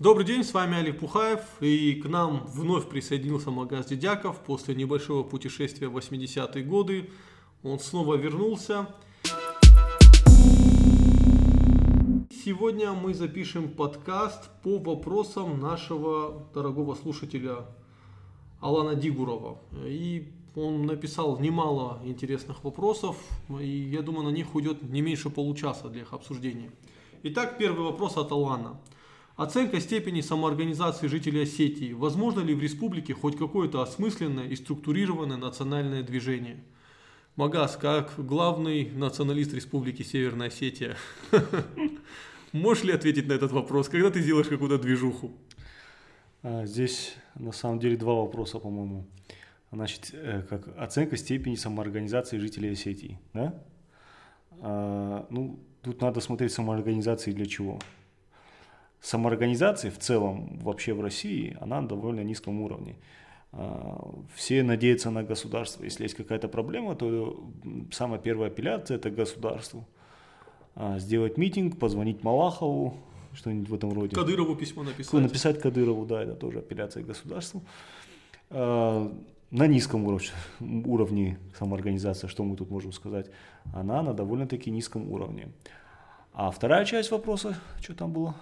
Добрый день, с вами Олег Пухаев, и к нам вновь присоединился Магаз Дедяков после небольшого путешествия в 80-е годы. Он снова вернулся. Сегодня мы запишем подкаст по вопросам нашего дорогого слушателя Алана Дигурова. И он написал немало интересных вопросов, и я думаю, на них уйдет не меньше получаса для их обсуждения. Итак, первый вопрос от Алана. Оценка степени самоорганизации жителей Осетии. Возможно ли в республике хоть какое-то осмысленное и структурированное национальное движение? Магаз, как главный националист Республики Северная Осетия, можешь ли ответить на этот вопрос? Когда ты сделаешь какую-то движуху? А, здесь на самом деле два вопроса, по-моему. Значит, э, как оценка степени самоорганизации жителей Осетии, да? А, ну, тут надо смотреть самоорганизации для чего самоорганизации в целом вообще в России, она на довольно низком уровне. А, все надеются на государство. Если есть какая-то проблема, то самая первая апелляция это государству. А, сделать митинг, позвонить Малахову, что-нибудь в этом роде. Кадырову письмо написать. Написать Кадырову, да, это тоже апелляция к государству. А, на низком уровне, уровне самоорганизация, что мы тут можем сказать, она на довольно-таки низком уровне. А вторая часть вопроса, что там было?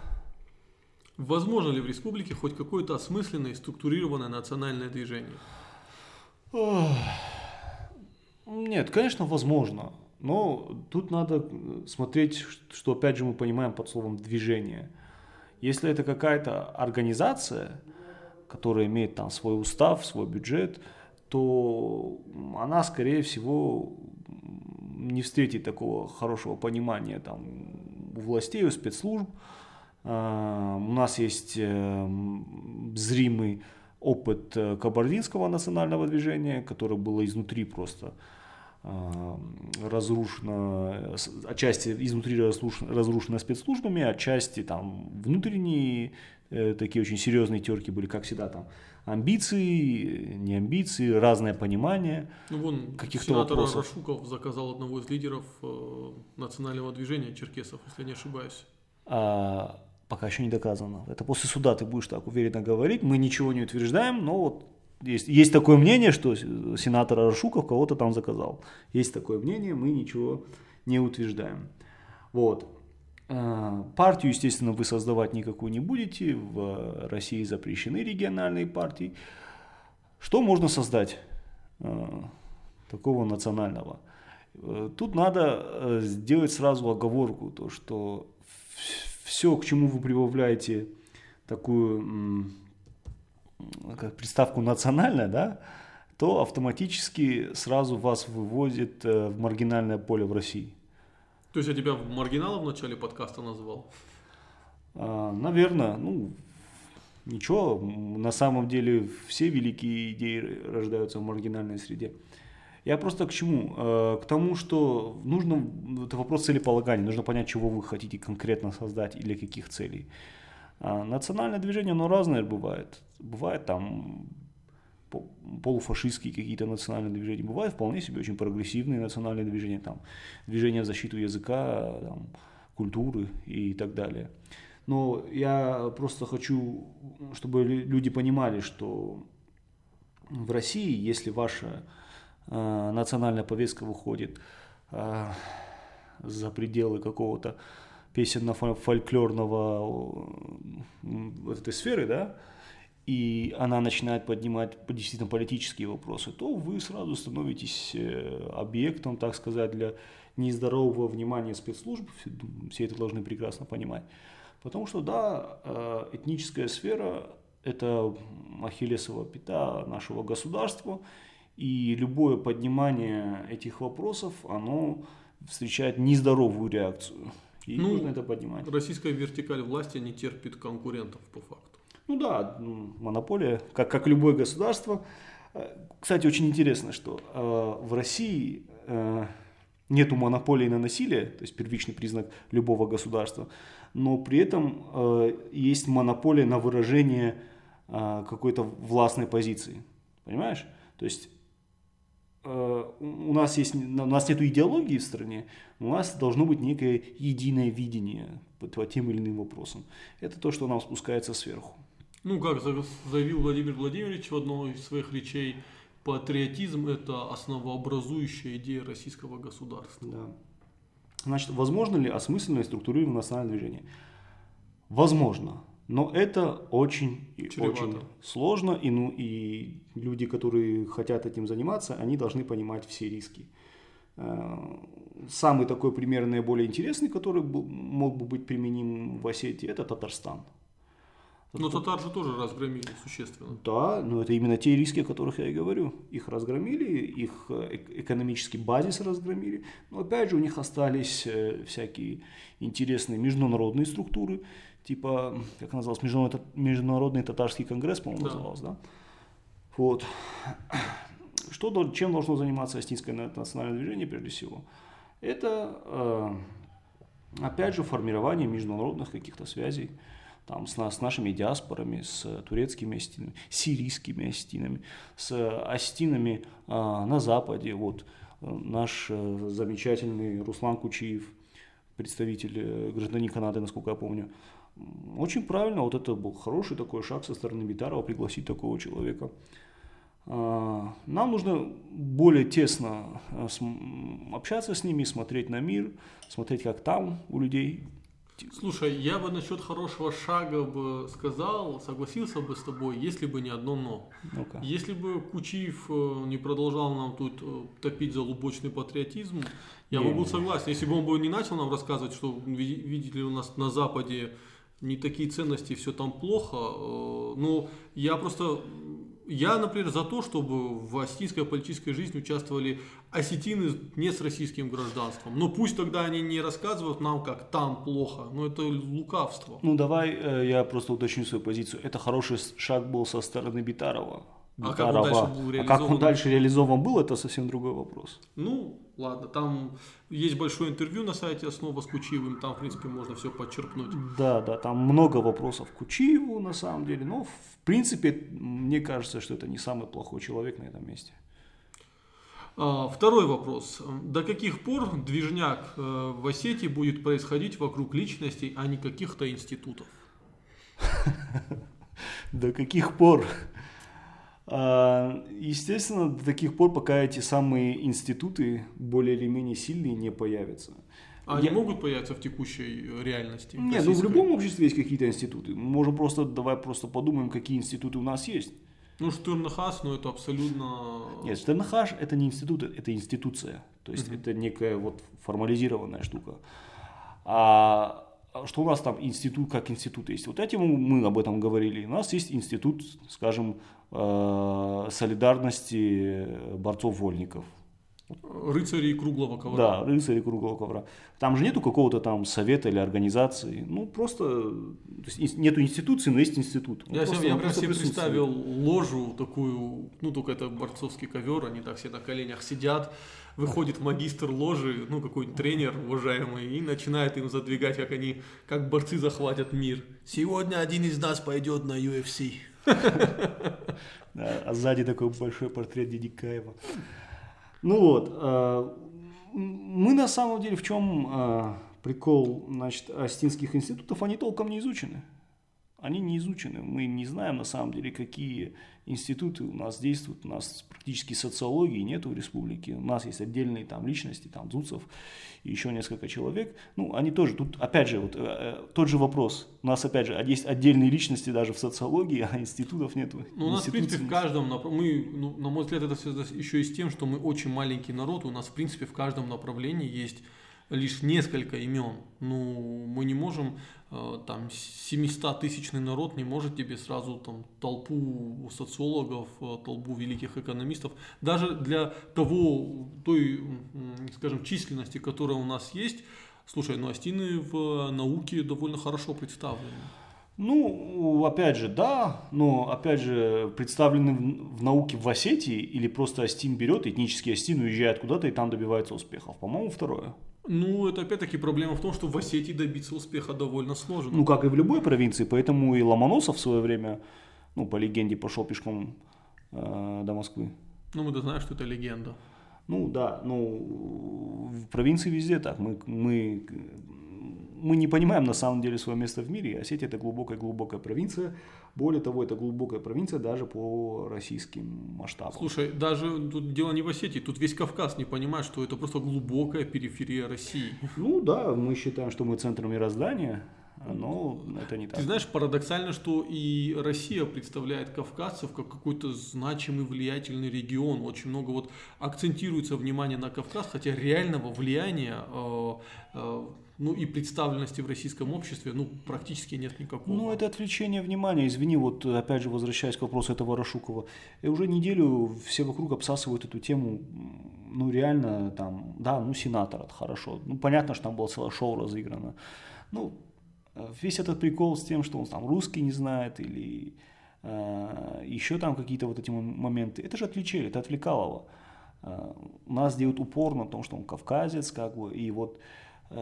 Возможно ли в республике хоть какое-то осмысленное и структурированное национальное движение? Нет, конечно, возможно. Но тут надо смотреть, что опять же мы понимаем под словом движение. Если это какая-то организация, которая имеет там свой устав, свой бюджет, то она, скорее всего, не встретит такого хорошего понимания там, у властей, у спецслужб, у нас есть э, зримый опыт э, кабардинского национального движения, которое было изнутри просто разрушено, отчасти изнутри разрушено, разрушено спецслужбами, отчасти там внутренние э, такие очень серьезные терки были, как всегда там амбиции, не амбиции, разное понимание ну, вон, каких-то сенатор вопросов. Рашуков заказал одного из лидеров э, национального движения черкесов, если не ошибаюсь. А, пока еще не доказано. Это после суда ты будешь так уверенно говорить. Мы ничего не утверждаем, но вот есть, есть такое мнение, что сенатор Аршуков кого-то там заказал. Есть такое мнение, мы ничего не утверждаем. Вот. А, партию, естественно, вы создавать никакую не будете. В России запрещены региональные партии. Что можно создать а, такого национального? Э, тут надо э, сделать сразу оговорку, то что все, к чему вы прибавляете такую как приставку национальная, да, то автоматически сразу вас выводит э, в маргинальное поле в России. То есть я тебя маргиналом в начале подкаста назвал? А, наверное, ну, ничего, на самом деле все великие идеи рождаются в маргинальной среде. Я просто к чему? Э, к тому, что нужно, это вопрос целеполагания, нужно понять, чего вы хотите конкретно создать и для каких целей. А национальное движение, оно разное бывает. Бывает там полуфашистские какие-то национальные движения, бывают вполне себе очень прогрессивные национальные движения, там, движения в защиту языка, там, культуры и так далее. Но я просто хочу, чтобы люди понимали, что в России, если ваша национальная повестка выходит э, за пределы какого-то песенно-фольклорного вот этой сферы, да, и она начинает поднимать действительно политические вопросы, то вы сразу становитесь э, объектом, так сказать, для нездорового внимания спецслужб, все это должны прекрасно понимать. Потому что, да, этническая сфера – это ахиллесова пята нашего государства, и любое поднимание этих вопросов, оно встречает нездоровую реакцию. И ну, нужно это поднимать. Российская вертикаль власти не терпит конкурентов по факту. Ну да, монополия, как, как любое государство. Э, кстати, очень интересно, что э, в России э, нету монополии на насилие, то есть первичный признак любого государства, но при этом э, есть монополия на выражение э, какой-то властной позиции. Понимаешь? То есть у нас есть, у нас нет идеологии в стране, у нас должно быть некое единое видение по, по тем или иным вопросам. Это то, что нам спускается сверху. Ну, как заявил Владимир Владимирович в одной из своих речей, патриотизм – это основообразующая идея российского государства. Да. Значит, возможно ли осмысленное структурирование национального движения? Возможно. Но это очень и очень сложно, и, ну, и люди, которые хотят этим заниматься, они должны понимать все риски. Э, самый такой пример наиболее интересный, который мог бы быть применим в Осетии, это Татарстан. Но татар же тоже разгромили существенно. Да, но это именно те риски, о которых я и говорю. Их разгромили, их э, экономический базис разгромили. Но опять же у них остались э, всякие интересные международные структуры, типа, как называлось, Международный, Международный татарский конгресс, по-моему, да. назывался, да? Вот. Что, чем должно заниматься Астинское национальное движение прежде всего? Это, э, опять же, формирование международных каких-то связей там, с, с нашими диаспорами, с турецкими астинами, сирийскими астинами, с э, на Западе. Вот э, наш замечательный Руслан Кучиев, представитель гражданин Канады, насколько я помню, очень правильно, вот это был хороший такой шаг со стороны Битарова пригласить такого человека. А, нам нужно более тесно а, общаться с ними, смотреть на мир, смотреть, как там у людей. Слушай, я бы насчет хорошего шага бы сказал, согласился бы с тобой, если бы не одно но. ну Если бы Кучиев э, не продолжал нам тут э, топить за лубочный патриотизм, я не, бы был согласен. Если бы он бы не начал нам рассказывать, что видите ли у нас на Западе не такие ценности, все там плохо. Э, но я просто, я, например, за то, чтобы в осетинской политической жизни участвовали осетины не с российским гражданством. Но пусть тогда они не рассказывают нам, как там плохо. Но это лукавство. Ну давай э, я просто уточню свою позицию. Это хороший шаг был со стороны Битарова. А как, он дальше был реализован? а как он дальше реализован был, это совсем другой вопрос. Ну, ладно, там есть большое интервью на сайте Основа с Кучиевым, там, в принципе, можно все подчеркнуть. Да, да, там много вопросов к Кучиеву, на самом деле, но, в принципе, мне кажется, что это не самый плохой человек на этом месте. А, второй вопрос. До каких пор движняк э, в Осетии будет происходить вокруг личностей, а не каких-то институтов? До каких пор? А, естественно, до таких пор, пока эти самые институты более или менее сильные не появятся. А они Я... могут появиться в текущей реальности? Нет, ну в любом обществе есть какие-то институты. Мы можем просто, давай просто подумаем, какие институты у нас есть. Ну, Штернахаш, ну это абсолютно... Нет, Штернахаш это не институт, это институция. То есть uh-huh. это некая вот формализированная штука. А что у нас там институт как институт есть? Вот этим мы об этом говорили. У нас есть институт, скажем, Э, солидарности борцов-вольников. Рыцари круглого ковра. Да, рыцари круглого ковра. Там же нету какого-то там совета или организации. Ну, просто то есть, нету институции, но есть институт. Я, просто, себе, я прям себе представил ложу такую, ну, только это борцовский ковер, они так все на коленях сидят. Выходит магистр ложи, ну, какой-нибудь тренер уважаемый, и начинает им задвигать, как они, как борцы захватят мир. Сегодня один из нас пойдет на UFC. А сзади такой большой портрет Дидикаева. Ну вот, а, мы на самом деле в чем а, прикол, значит, астинских институтов, они толком не изучены. Они не изучены. Мы не знаем на самом деле, какие институты у нас действуют. У нас практически социологии нет в республике. У нас есть отдельные там личности, там Зуцев и еще несколько человек. Ну, они тоже, тут опять же, вот, э, э тот же вопрос. У нас опять же есть отдельные личности даже в социологии, а институтов нет. Ну, у нас, в принципе, в каждом, мы, ну, на мой взгляд, это связано еще и с тем, что мы очень маленький народ. У нас, в принципе, в каждом направлении есть лишь несколько имен. Ну, мы не можем, э, там, 700 тысячный народ не может тебе сразу там толпу социологов, э, толпу великих экономистов. Даже для того, той, скажем, численности, которая у нас есть, слушай, ну, Астины в науке довольно хорошо представлены. Ну, опять же, да, но, опять же, представлены в, науке в Осетии или просто Астин берет, этнический Астин уезжает куда-то и там добивается успехов. По-моему, второе. Ну, это опять-таки проблема в том, что в Осетии добиться успеха довольно сложно. Ну, как и в любой провинции, поэтому и Ломоносов в свое время, ну, по легенде, пошел пешком э, до Москвы. Ну, мы-то знаем, что это легенда. Ну да, ну в провинции везде так. Мы, мы, мы не понимаем на самом деле свое место в мире. Осетия это глубокая-глубокая провинция. Более того, это глубокая провинция даже по российским масштабам. Слушай, даже тут дело не в Осетии, тут весь Кавказ не понимает, что это просто глубокая периферия России. Ну да, мы считаем, что мы центр мироздания, но это не так. Ты знаешь, парадоксально, что и Россия представляет кавказцев как какой-то значимый, влиятельный регион. Очень много вот акцентируется внимание на Кавказ, хотя реального влияния э, э, ну и представленности в российском обществе, ну, практически нет никакого. Ну, это отвлечение внимания. Извини, вот опять же, возвращаясь к вопросу этого Рашукова. И уже неделю все вокруг обсасывают эту тему, ну, реально, там, да, ну, сенатор, это хорошо. Ну, понятно, что там было целое шоу разыграно. Ну, весь этот прикол с тем, что он там русский не знает или э, еще там какие-то вот эти моменты, это же отвлечение, это отвлекало его. Э, нас делают упор на том, что он кавказец, как бы, и вот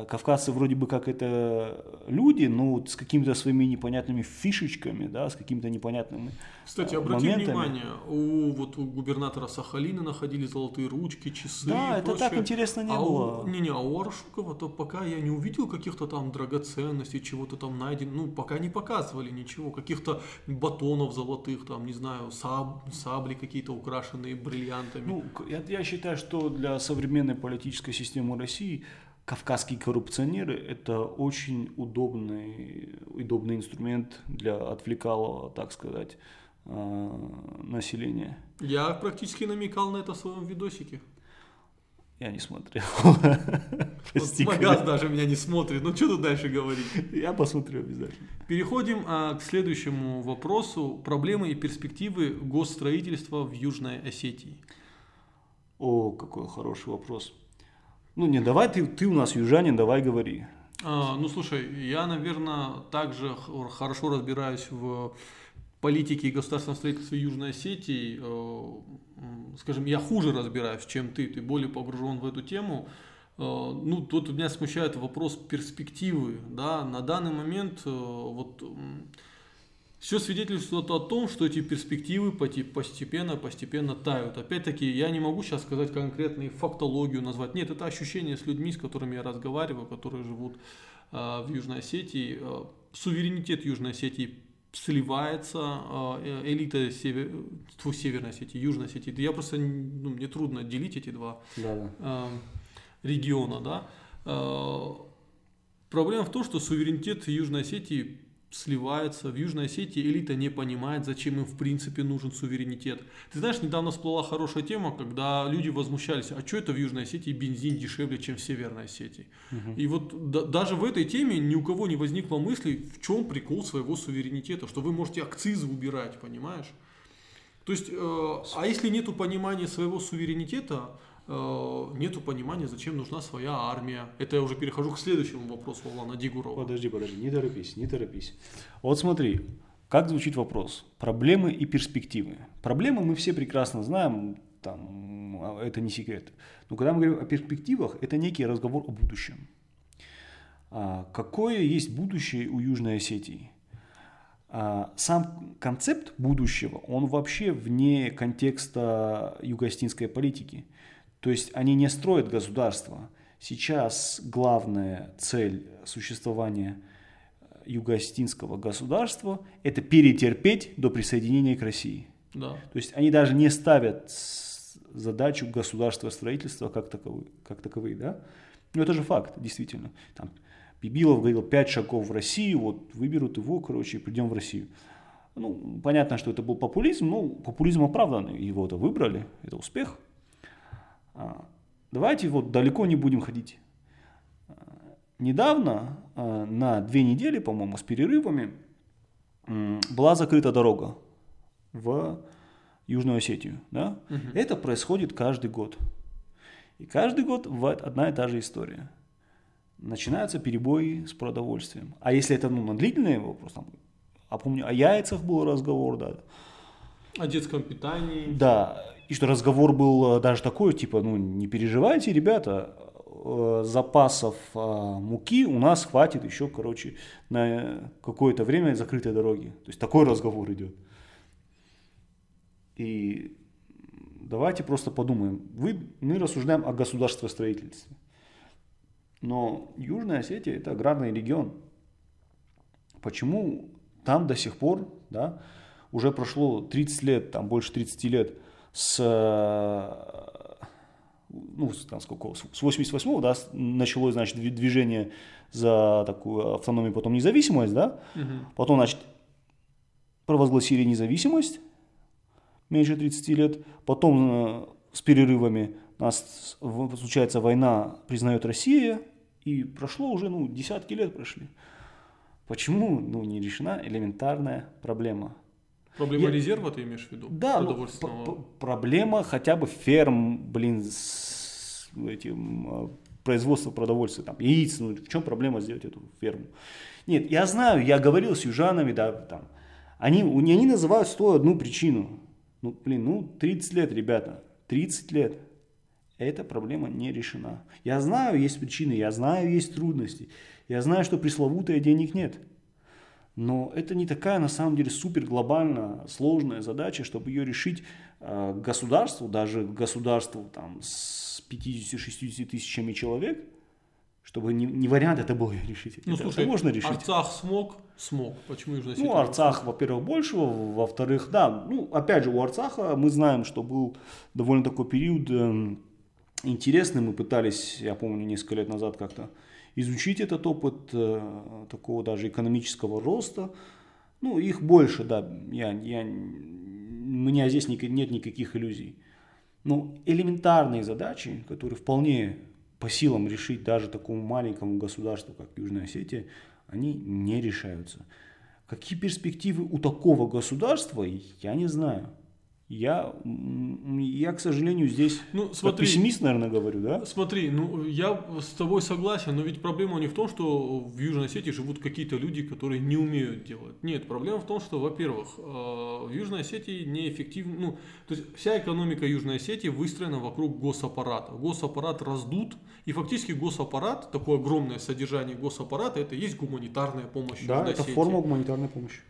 кавказцы вроде бы как это люди, но с какими-то своими непонятными фишечками, да, с какими-то непонятными Кстати, обрати моментами. внимание, у, вот у губернатора Сахалина находили золотые ручки, часы Да, это прочее. так интересно не а было. У, не, не, а у Аршукова то пока я не увидел каких-то там драгоценностей, чего-то там найдено, ну, пока не показывали ничего, каких-то батонов золотых, там, не знаю, саб, сабли какие-то украшенные бриллиантами. Ну, я, я считаю, что для современной политической системы России кавказские коррупционеры – это очень удобный, удобный инструмент для отвлекалого, так сказать, э, населения. Я практически намекал на это в своем видосике. Я не смотрел. Вот Магаз даже меня не смотрит. Ну, что тут дальше говорить? Я посмотрю обязательно. Переходим а, к следующему вопросу. Проблемы и перспективы госстроительства в Южной Осетии. О, какой хороший вопрос. Ну, не давай, ты, ты у нас южанин, давай говори. А, ну, слушай, я, наверное, также хорошо разбираюсь в политике и государственном строительстве Южной Осетии. Э, скажем, я хуже разбираюсь, чем ты, ты более погружен в эту тему. Э, ну, тут меня смущает вопрос перспективы. Да? На данный момент э, вот все свидетельствует о том, что эти перспективы постепенно, постепенно тают. Опять-таки, я не могу сейчас сказать конкретную фактологию назвать. Нет, это ощущение с людьми, с которыми я разговариваю, которые живут э, в Южной Осетии. Э, суверенитет Южной Осетии сливается, э, элита север, тьфу, Северной Осетии, Южной Осетии. Я просто, ну, мне трудно отделить эти два да, да. региона. Да? Проблема в том, что суверенитет Южной Осетии сливается. В Южной Осетии элита не понимает, зачем им в принципе нужен суверенитет. Ты знаешь, недавно всплыла хорошая тема, когда люди возмущались, а что это в Южной Осетии бензин дешевле, чем в Северной Осетии. Угу. И вот да, даже в этой теме ни у кого не возникло мысли, в чем прикол своего суверенитета, что вы можете акцизы убирать, понимаешь? То есть, э, а если нету понимания своего суверенитета, нету понимания, зачем нужна своя армия. Это я уже перехожу к следующему вопросу Алана Дигурова. Подожди, подожди, не торопись, не торопись. Вот смотри, как звучит вопрос. Проблемы и перспективы. Проблемы мы все прекрасно знаем, там, а, это не секрет. Но когда мы говорим о перспективах, это некий разговор о будущем. А какое есть будущее у Южной Осетии? А сам концепт будущего, он вообще вне контекста юго-осетинской политики. То есть они не строят государство. Сейчас главная цель существования юго-осетинского государства – это перетерпеть до присоединения к России. Да. То есть они даже не ставят задачу государства строительства как таковые, как таковые да? Но это же факт, действительно. Там Бибилов говорил, пять шагов в Россию, вот выберут его, короче, придем в Россию. Ну, понятно, что это был популизм, но популизм оправданный, его-то выбрали, это успех. А, давайте вот далеко не будем ходить. А, недавно, а, на две недели, по-моему, с перерывами, была закрыта дорога в Южную Осетию. Да? Угу. Это происходит каждый год. И каждый год одна и та же история. Начинаются перебои с продовольствием. А если это ну, на длительный вопрос, там, а помню, о яйцах был разговор, да. О детском питании. Да, и что разговор был э, даже такой, типа, ну не переживайте, ребята, э, запасов э, муки у нас хватит еще, короче, на какое-то время закрытой дороги. То есть такой разговор идет. И давайте просто подумаем. Вы, мы рассуждаем о государственном строительстве. Но Южная Осетия это аграрный регион. Почему там до сих пор, да, уже прошло 30 лет, там больше 30 лет с, ну, там сколько, с 88 да, началось, значит, движение за такую автономию, потом независимость, да, угу. потом, значит, провозгласили независимость, меньше 30 лет, потом э, с перерывами у нас случается война, признает Россия, и прошло уже, ну, десятки лет прошли. Почему, ну, не решена элементарная проблема? Проблема Я... резерва ты имеешь в виду? Да, ну, проблема хотя бы ферм, блин, с этим а, производство продовольствия, там, яиц, ну, в чем проблема сделать эту ферму? Нет, я знаю, я говорил с южанами, да, там, они, они называют 101 причину. Ну, блин, ну, 30 лет, ребята, 30 лет эта проблема не решена. Я знаю, есть причины, я знаю, есть трудности. Я знаю, что пресловутая денег нет. Но это не такая, на самом деле, супер глобальная, сложная задача, чтобы ее решить э, государству, даже государству там, с 50-60 тысячами человек, чтобы не, не вариант это был решить. Ну, это, слушай, это можно решить. Арцах смог? Смог. Почему Южная Ну, Арцах, во-первых, больше, во-вторых, да, ну, опять же, у Арцаха мы знаем, что был довольно такой период, э, интересный. Мы пытались, я помню, несколько лет назад как-то изучить этот опыт э, такого даже экономического роста. Ну, их больше, да, я, я, у меня здесь нет никаких иллюзий. Но элементарные задачи, которые вполне по силам решить даже такому маленькому государству, как Южная Осетия, они не решаются. Какие перспективы у такого государства, я не знаю. Я, я, к сожалению, здесь ну, смотри, пессимист, наверное, говорю, да? Смотри, ну я с тобой согласен, но ведь проблема не в том, что в Южной Осетии живут какие-то люди, которые не умеют делать. Нет, проблема в том, что, во-первых, э, в Южной Осетии неэффективно, ну, то есть вся экономика Южной Осетии выстроена вокруг госаппарата. Госаппарат раздут, и фактически госаппарат, такое огромное содержание госаппарата, это и есть гуманитарная помощь. Да, Южной это Осетии. форма гуманитарной помощи.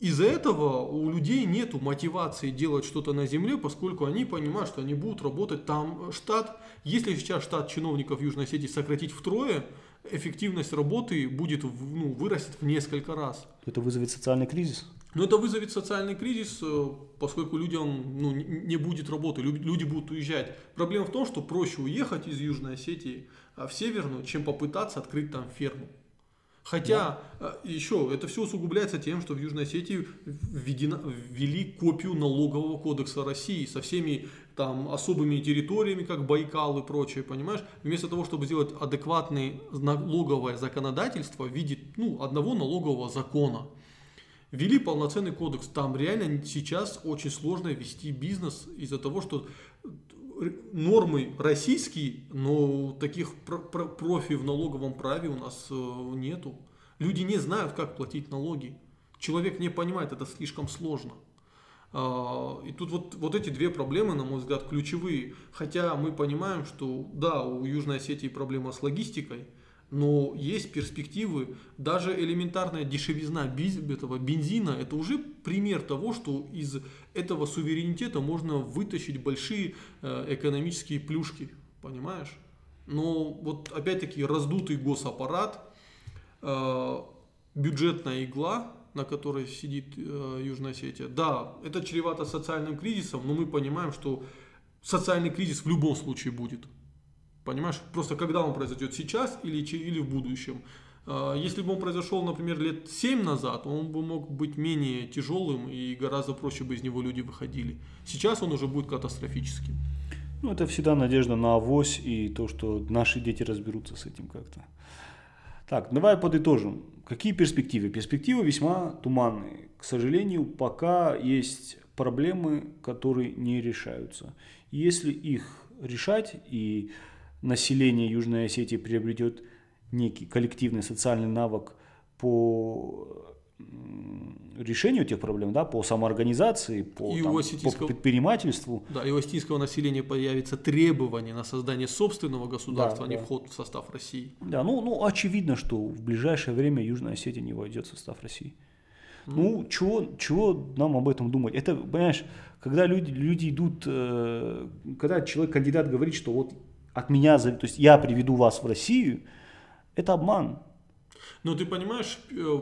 Из-за этого у людей нет мотивации делать что-то на земле, поскольку они понимают, что они будут работать там. Штат, если сейчас штат чиновников Южной Осетии сократить втрое, эффективность работы будет ну, вырастет в несколько раз. Это вызовет социальный кризис? Ну, это вызовет социальный кризис, э, поскольку людям ну, не будет работы, люди будут уезжать. Проблема в том, что проще уехать из Южной Осетии в Северную, чем попытаться открыть там ферму. Хотя да. Э, еще это все усугубляется тем, что в Южной Осетии введено, ввели копию налогового кодекса России со всеми там особыми территориями, как Байкал и прочее, понимаешь? Вместо того, чтобы сделать адекватное налоговое законодательство в виде ну, одного налогового закона, ввели полноценный кодекс. Там реально сейчас очень сложно вести бизнес из-за того, что нормы российские, но таких профи в налоговом праве у нас э, нету. Люди не знают, как платить налоги. Человек не понимает, это слишком сложно. А, и тут вот, вот эти две проблемы, на мой взгляд, ключевые. Хотя мы понимаем, что да, у Южной Осетии проблема с логистикой – но есть перспективы, даже элементарная дешевизна этого бензина, это уже пример того, что из этого суверенитета можно вытащить большие э, экономические плюшки, понимаешь? Но вот опять-таки раздутый госаппарат, э, бюджетная игла, на которой сидит э, Южная Осетия, да, это чревато социальным кризисом, но мы понимаем, что социальный кризис в любом случае будет. Понимаешь? Просто когда он произойдет сейчас или, или в будущем. А, если бы он произошел, например, лет 7 назад, он бы мог быть менее тяжелым и гораздо проще бы из него люди выходили. Сейчас он уже будет катастрофическим. Ну, это всегда надежда на авось и то, что наши дети разберутся с этим как-то. Так, давай подытожим. Какие перспективы? Перспективы весьма туманные. К сожалению, пока есть проблемы, которые не решаются. Если их решать и население Южной Осетии приобретет некий коллективный социальный навык по решению этих проблем, да, по самоорганизации, по, и там, по предпринимательству. Да, и у осетинского населения появится требование на создание собственного государства, да, а не да. вход в состав России. Да, ну, ну очевидно, что в ближайшее время Южная Осетия не войдет в состав России. Ну, чего, чего нам об этом думать? Это, понимаешь, когда люди, люди идут, э, когда человек, кандидат говорит, что вот от меня, то есть я приведу вас в Россию, это обман. Но ты понимаешь, э,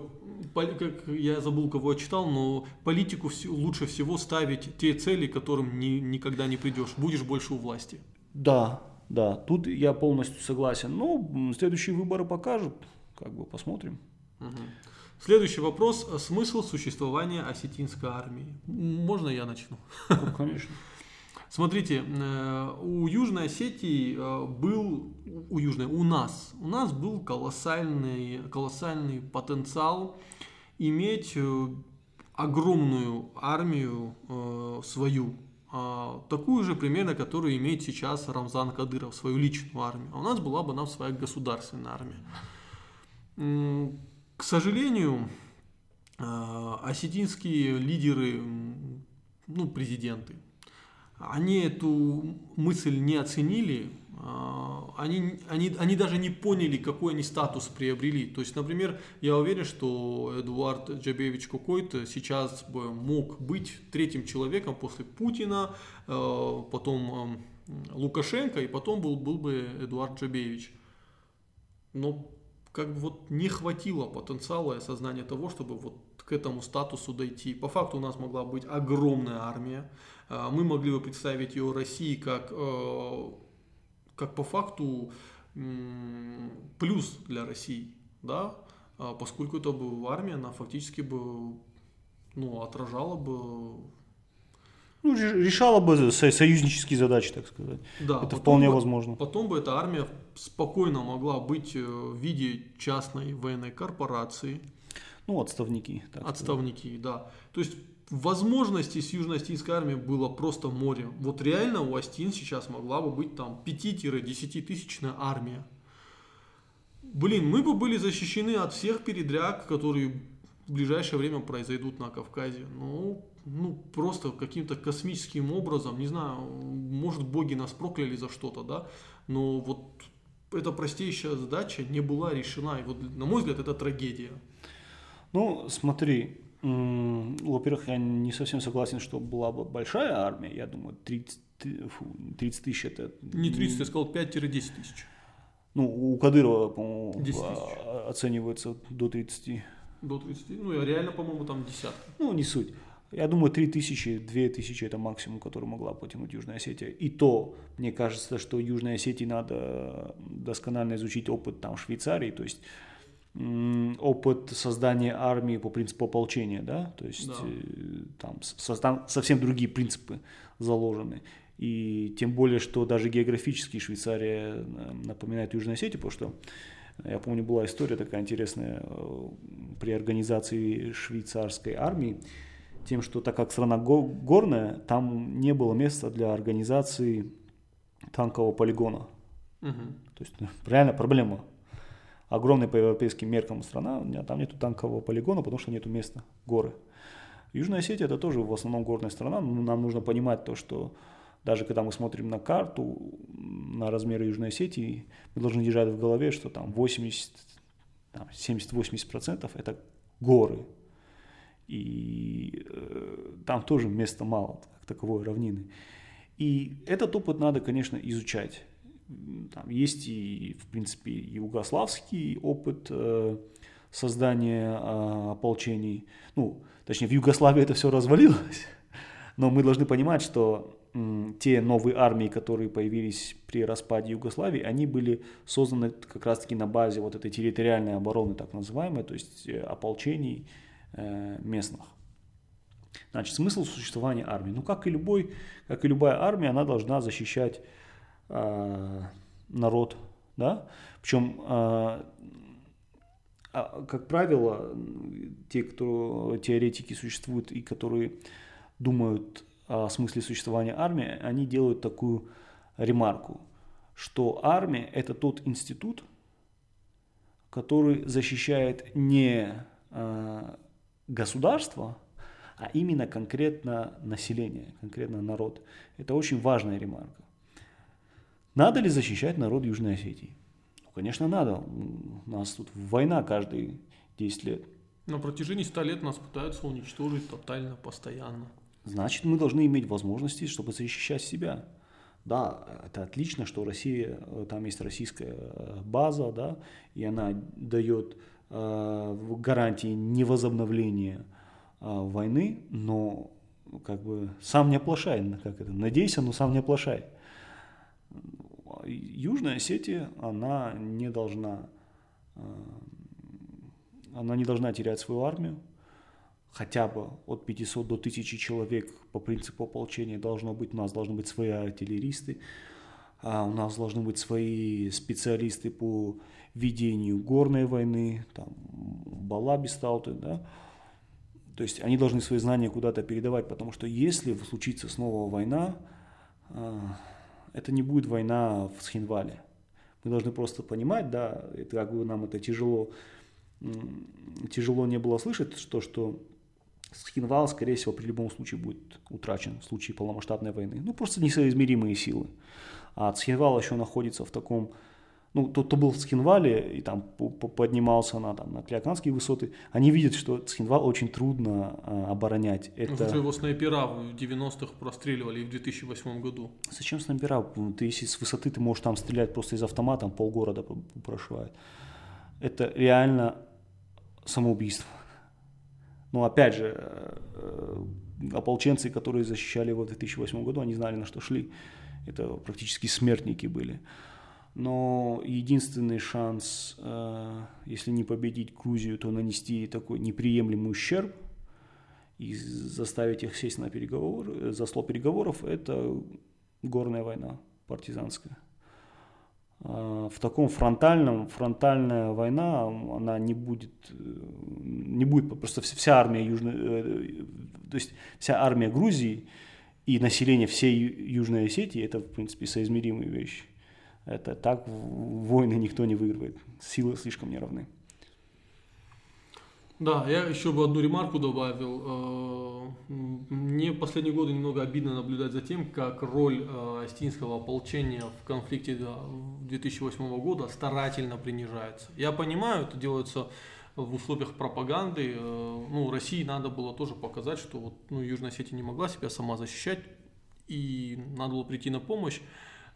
как я забыл, кого я читал, но политику лучше всего ставить те цели, к которым ни, никогда не придешь. Будешь больше у власти. Да, да, тут я полностью согласен. Но следующие выборы покажут, как бы посмотрим. Угу. Следующий вопрос. Смысл существования осетинской армии? Можно я начну? Ну, конечно. Смотрите, э, у Южной Осетии э, был, у Южной, у нас, у нас был колоссальный, колоссальный потенциал иметь э, огромную армию свою, а, такую же примерно, которую имеет сейчас Рамзан Кадыров, свою личную армию. А у нас была бы нам своя государственная армия. К сожалению, осетинские лидеры, ну, президенты, они эту мысль не оценили, а, они, они, они даже не поняли, какой они статус приобрели. То есть, например, я уверен, что Эдуард Джабевич Кокойт сейчас бы мог быть третьим человеком после Путина, а, потом а, Лукашенко, и потом был, был бы Эдуард Джабевич. Но как бы вот не хватило потенциала и осознания того, чтобы вот к этому статусу дойти. По факту у нас могла быть огромная армия. А, мы могли бы представить ее России как, э, как по факту плюс для России, да, а поскольку это бы армия, она фактически бы ну, отражала бы ну, решала бы союзнические задачи, так сказать. Да, это вполне бы, возможно. Потом бы эта армия спокойно могла быть э, в виде частной военной корпорации. Ну, отставники. отставники, сказать. да. То есть возможностей с Южно-Остинской армией было просто море. Вот реально у Остин сейчас могла бы быть там 5-10 тысячная армия. Блин, мы бы были защищены от всех передряг, которые в ближайшее время произойдут на Кавказе. Ну, ну просто каким-то космическим образом, не знаю, может боги нас прокляли за что-то, да, но вот эта простейшая задача не была решена. И вот, на мой взгляд, это трагедия. Ну, смотри, во-первых, я не совсем согласен, что была бы большая армия. Я думаю, 30, фу, 30 тысяч это... Не 30, я сказал 5-10 тысяч. Ну, у Кадырова, по-моему, оценивается до 30. До 30? Ну, я реально, по-моему, там десятка. Ну, не суть. Я думаю, 3 тысячи, 2 тысячи это максимум, который могла потянуть Южная Осетия. И то, мне кажется, что Южной Осетии надо досконально изучить опыт там Швейцарии, то есть опыт создания армии по принципу ополчения, да, то есть да. Э, там, со, там совсем другие принципы заложены. И тем более, что даже географически Швейцария э, напоминает Южную Осетию, потому что я помню, была история такая интересная э, при организации швейцарской армии, тем, что так как страна горная, там не было места для организации танкового полигона. Угу. То есть реально проблема огромная по европейским меркам страна, там нету танкового полигона, потому что нету места, горы. Южная Осетия это тоже в основном горная страна, но нам нужно понимать то, что даже когда мы смотрим на карту, на размеры Южной Осетии, мы должны держать в голове, что там 80, 70-80% это горы. И э, там тоже места мало, как таковой равнины. И этот опыт надо, конечно, изучать. Там есть и, в принципе, югославский опыт э, создания э, ополчений. Ну, точнее, в Югославии это все развалилось. Но мы должны понимать, что те новые армии, которые появились при распаде Югославии, они были созданы как раз-таки на базе вот этой территориальной обороны, так называемой, то есть э, ополчений э, местных. Значит, смысл существования армии. Ну, как и, любой, как и любая армия, она должна защищать народ, да, причем, э, а, как правило, те, кто теоретики существуют и которые думают о смысле существования армии, они делают такую ремарку, что армия это тот институт, который защищает не государство, а именно конкретно население, конкретно народ. Это очень важная ремарка. Надо ли защищать народ Южной Осетии? Ну, конечно, надо. У нас тут война каждые 10 лет. На протяжении ста лет нас пытаются уничтожить тотально, постоянно. Значит, мы должны иметь возможности, чтобы защищать себя. Да, это отлично, что Россия, э, там есть российская э, база, да, и она дает э, гарантии невозобновления э, войны, но как бы сам не оплошай, как это, надейся, но сам не оплошай. Южная Осетия, она не должна, э, она не должна терять свою армию, хотя бы от 500 до 1000 человек по принципу ополчения должно быть, у нас должны быть свои артиллеристы, а у нас должны быть свои специалисты по ведению горной войны, там, балабистауты, да, то есть они должны свои знания куда-то передавать, потому что если случится снова война, а, это не будет война в Схинвале. Мы должны просто понимать, да, это как бы нам это тяжело, тяжело не было слышать, что, что Схинвал, скорее всего, при любом случае будет утрачен в случае полномасштабной войны. Ну, просто несоизмеримые силы. А Схинвал еще находится в таком ну, тот, кто был в Цхинвале и там поднимался на, там, на Клеоканские высоты, они видят, что Цхинвал очень трудно а, оборонять. Ну, Это... Ну, его снайпера в 90-х простреливали и в 2008 году. Зачем снайпера? Ты если с высоты ты можешь там стрелять просто из автомата, полгорода прошивает. Это реально самоубийство. Но опять же, э, ополченцы, которые защищали его в 2008 году, они знали, на что шли. Это практически смертники были но единственный шанс, э, если не победить Грузию, то нанести такой неприемлемый ущерб и заставить их сесть на переговоры, за стол переговоров, это горная война партизанская. А в таком фронтальном, фронтальная война, она не будет, не будет просто вся армия Южной, э, то есть вся армия Грузии и население всей Южной Осетии, это, в принципе, соизмеримые вещи. Это так войны никто не выигрывает. Силы слишком неравны. Да, я еще бы одну ремарку добавил. Э, мне последние годы немного обидно наблюдать за тем, как роль э, Остинского ополчения в конфликте 2008 года старательно принижается. Я понимаю, это делается в условиях пропаганды. Э, ну, России надо было тоже показать, что вот, ну, Южная Осетия не могла себя сама защищать, и надо было прийти на помощь.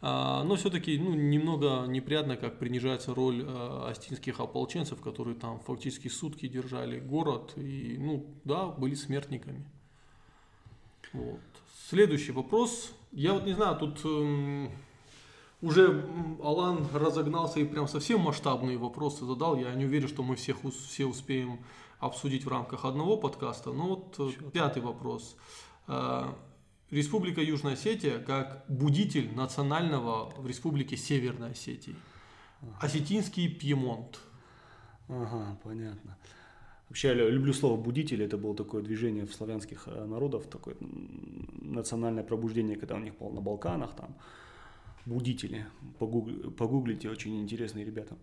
А, но все-таки ну, немного неприятно, как принижается роль э, астинских ополченцев, которые там фактически сутки держали город и, ну, да, были смертниками. Вот. Следующий вопрос. Я вот не знаю, тут э, уже Алан разогнался и прям совсем масштабные вопросы задал. Я не уверен, что мы всех все успеем обсудить в рамках одного подкаста. Но вот э, Черт. пятый вопрос. Республика Южная Осетия как будитель национального в Республике Северной Осетии. Осетинский Пьемонт. Ага, понятно. Вообще я люблю слово будитель, это было такое движение в славянских э, народов, такое национальное пробуждение, когда у них было на Балканах, там, будители, Погугли, погуглите, очень интересные ребята.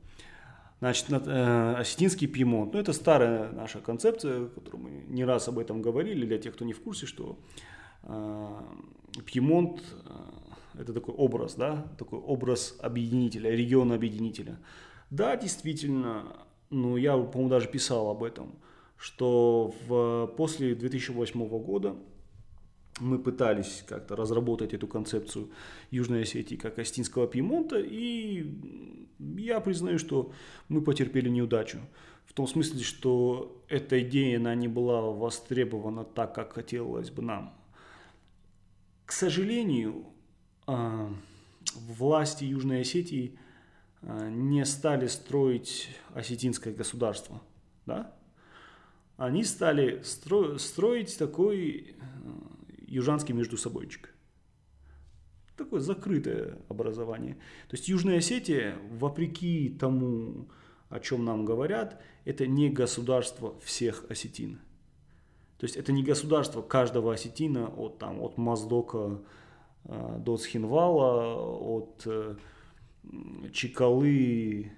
Значит, э, осетинский пьемонт, ну это старая наша концепция, которую мы не раз об этом говорили, для тех, кто не в курсе, что Пьемонт э, – это такой образ, да, такой образ объединителя, региона объединителя. Да, действительно, ну я, по-моему, даже писал об этом, что в, после 2008 года мы пытались как-то разработать эту концепцию Южной Осетии как Остинского Пьемонта, и я признаю, что мы потерпели неудачу. В том смысле, что эта идея, она не была востребована так, как хотелось бы нам. К сожалению, а, власти Южной Осетии а, не стали строить осетинское государство. Да? Они стали стро- строить такой а, южанский междусобойчик. Такое закрытое образование. То есть Южная Осетия, вопреки тому, о чем нам говорят, это не государство всех осетин. То есть это не государство каждого осетина от, там, от Моздока э, до Схинвала, от э, Чикалы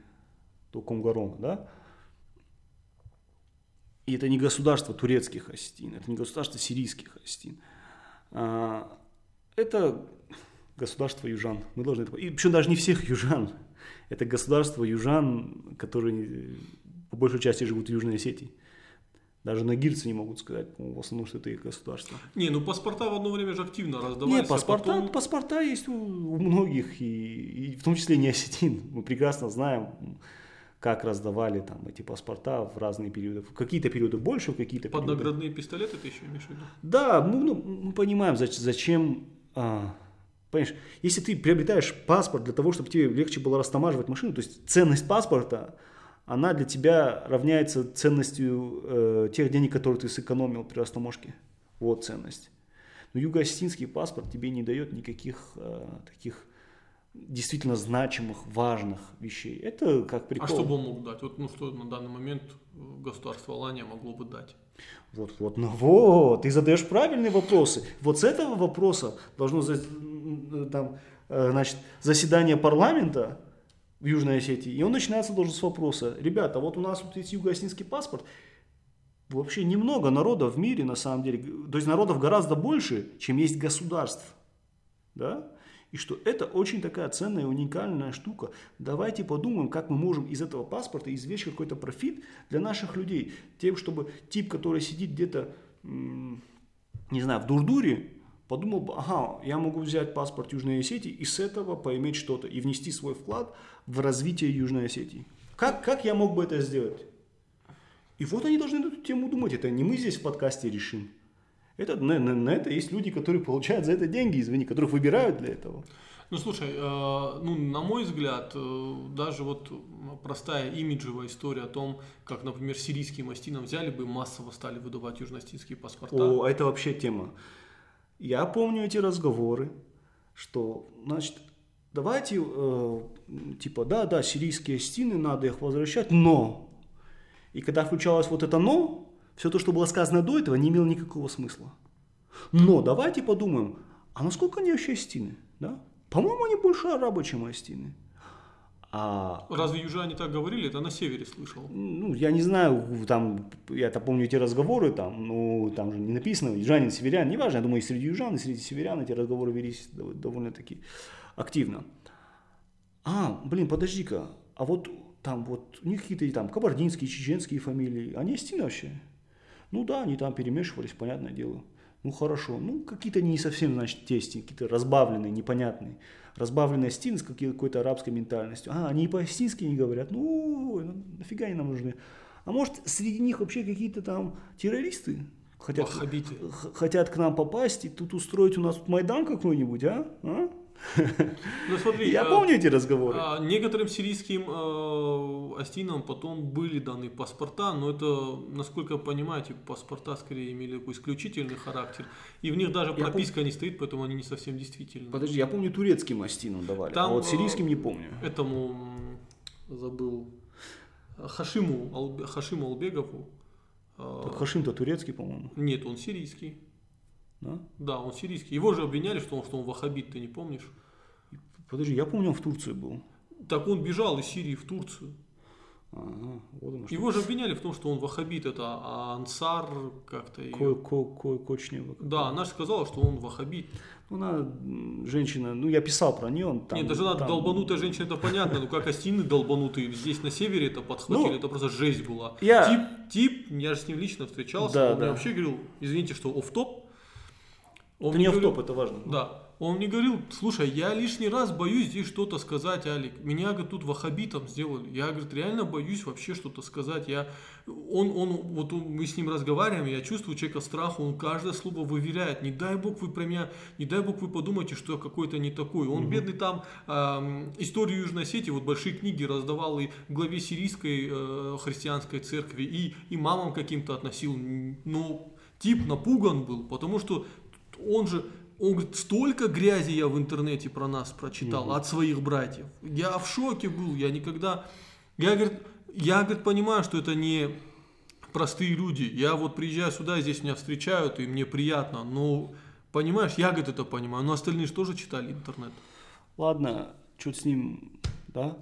до Кумгарона, да? И это не государство турецких осетин, это не государство сирийских осетин. А, это государство южан. Мы должны это... И причем даже не всех южан. Это государство южан, которые по большей части живут в Южной Осетии. Даже нагирцы не могут сказать, в основном, что это их государство. Не, ну паспорта в одно время же активно раздавались. Не, а паспорта, потом- паспорта есть у, у многих, и, и в том числе не осетин. Мы прекрасно знаем, как раздавали там эти паспорта в разные периоды. В какие-то периоды больше, в какие-то периоды. наградные пистолеты ты еще имеешь в виду? Да, мы, ну, мы понимаем, зач- зачем... а, понимаешь, если ты приобретаешь паспорт для того, чтобы тебе легче было растамаживать машину, то есть ценность паспорта, она для тебя равняется ценностью э, тех денег, которые ты сэкономил при растаможке. Вот ценность. Но юго-осетинский паспорт тебе не дает никаких э, таких действительно значимых, важных вещей. Это как прикол. А что бы он мог дать? Вот, ну что на данный момент э, государство Алания могло бы дать? Вот, вот, ну вот, ты задаешь правильные вопросы. Вот с этого вопроса должно там, э, значит, заседание парламента в Южной Осетии, и он начинается должен с вопроса, ребята, вот у нас вот есть юго-осетинский паспорт, вообще немного народов в мире на самом деле, то есть народов гораздо больше, чем есть государств, да, и что это очень такая ценная, уникальная штука. Давайте подумаем, как мы можем из этого паспорта извлечь какой-то профит для наших людей. Тем, чтобы тип, который сидит где-то, не знаю, в Дурдуре, подумал бы, ага, я могу взять паспорт Южной Осетии и с этого поиметь что-то и внести свой вклад в развитие Южной Осетии. Как, как я мог бы это сделать? И вот они должны эту тему думать. Это не мы здесь в подкасте решим. Это, на, на- на это есть люди, которые получают за это деньги, извини, которых выбирают для этого. Ну слушай, э, ну на мой взгляд, э, даже вот простая имиджевая история о том, как, например, сирийским астинам взяли бы массово стали выдавать южноостинские паспорта. О, это вообще тема. Я помню эти разговоры, что, значит, давайте, э, типа, да, да, сирийские стены, надо их возвращать, но. И когда включалось вот это но, все то, что было сказано до этого, не имело никакого смысла. Но давайте подумаем, а насколько они вообще стены, да? По-моему, они больше арабы, чем астины. А Разве южане так говорили? Это на севере слышал. ну, я не знаю, там, я-то помню эти разговоры, там, ну, там же не написано, южанин, северян, неважно, я думаю, и среди южан, и среди северян эти разговоры велись дов- довольно-таки активно. А, блин, подожди-ка, а вот там вот у них какие-то там кабардинские, чеченские фамилии, они стены вообще? Ну да, они там перемешивались, понятное дело. Ну хорошо, ну какие-то не совсем, значит, те стены, какие-то разбавленные, непонятные. Разбавленные стены с какой- какой-то арабской ментальностью. А, они и по-осетински не говорят. Ну, ну, нафига они нам нужны? А может, среди них вообще какие-то там террористы хотят, хотят к нам попасть и тут устроить у нас тут Майдан какой-нибудь, а? А? Ну смотри, Я э, помню эти разговоры. а, некоторым сирийским э, астинам потом были даны паспорта, но это, насколько я понимаю, эти паспорта скорее имели такой исключительный характер. И в них даже прописка не стоит, поэтому они не совсем действительны. Подожди, я помню турецким астинам давали, Там, а вот э, сирийским не помню. Этому забыл Хашиму, Албе- Хашиму Албегову. Так Хашим-то турецкий, по-моему, Нет, он сирийский. Да? Да, он сирийский. Его же обвиняли, что он, что он ваххабит, ты не помнишь? Подожди, я помню, он в Турции был. Так он бежал из Сирии в Турцию. Ага, вот оно. Его же обвиняли в том, что он ваххабит, это Ансар как-то. её- Ко, ко, ко, Кочнева. Да, она же сказала, что он ваххабит. Ну, Она женщина, ну я писал про нее. он Там, Нет, даже она там- долбанутая женщина, это понятно, но как остины долбанутые, здесь на севере это подхватили, Ну, это просто жесть была. я- Тип, тип, я же с ним лично встречался, Да, он мне да. вообще говорил, извините, что оф-топ. Он мне не говорил- в топ, это важно. Да. Он мне говорил, слушай, я лишний раз боюсь здесь что-то сказать, Алик. Меня, говорит, тут ваххабитом сделали. Я, говорит, реально боюсь вообще что-то сказать. Я, он, он, вот он- мы с ним разговариваем, я чувствую человека страха, он каждое слово выверяет. Не дай бог вы про меня, не дай бог вы подумаете, что я какой-то не такой. Он бедный там эм, историю Южной Осетии, вот большие книги раздавал и главе сирийской э, христианской церкви, и, и мамам каким-то относил. Ну, тип напуган был, потому что он же, он говорит, столько грязи я в интернете про нас прочитал от своих братьев. Я в шоке был, я никогда... Я, говорит, я, говорит, понимаю, что это не простые люди. Я вот приезжаю сюда, здесь меня встречают, и мне приятно. Но, понимаешь, я, говорит, это понимаю. Но остальные же тоже читали интернет. Ладно, что с ним, да?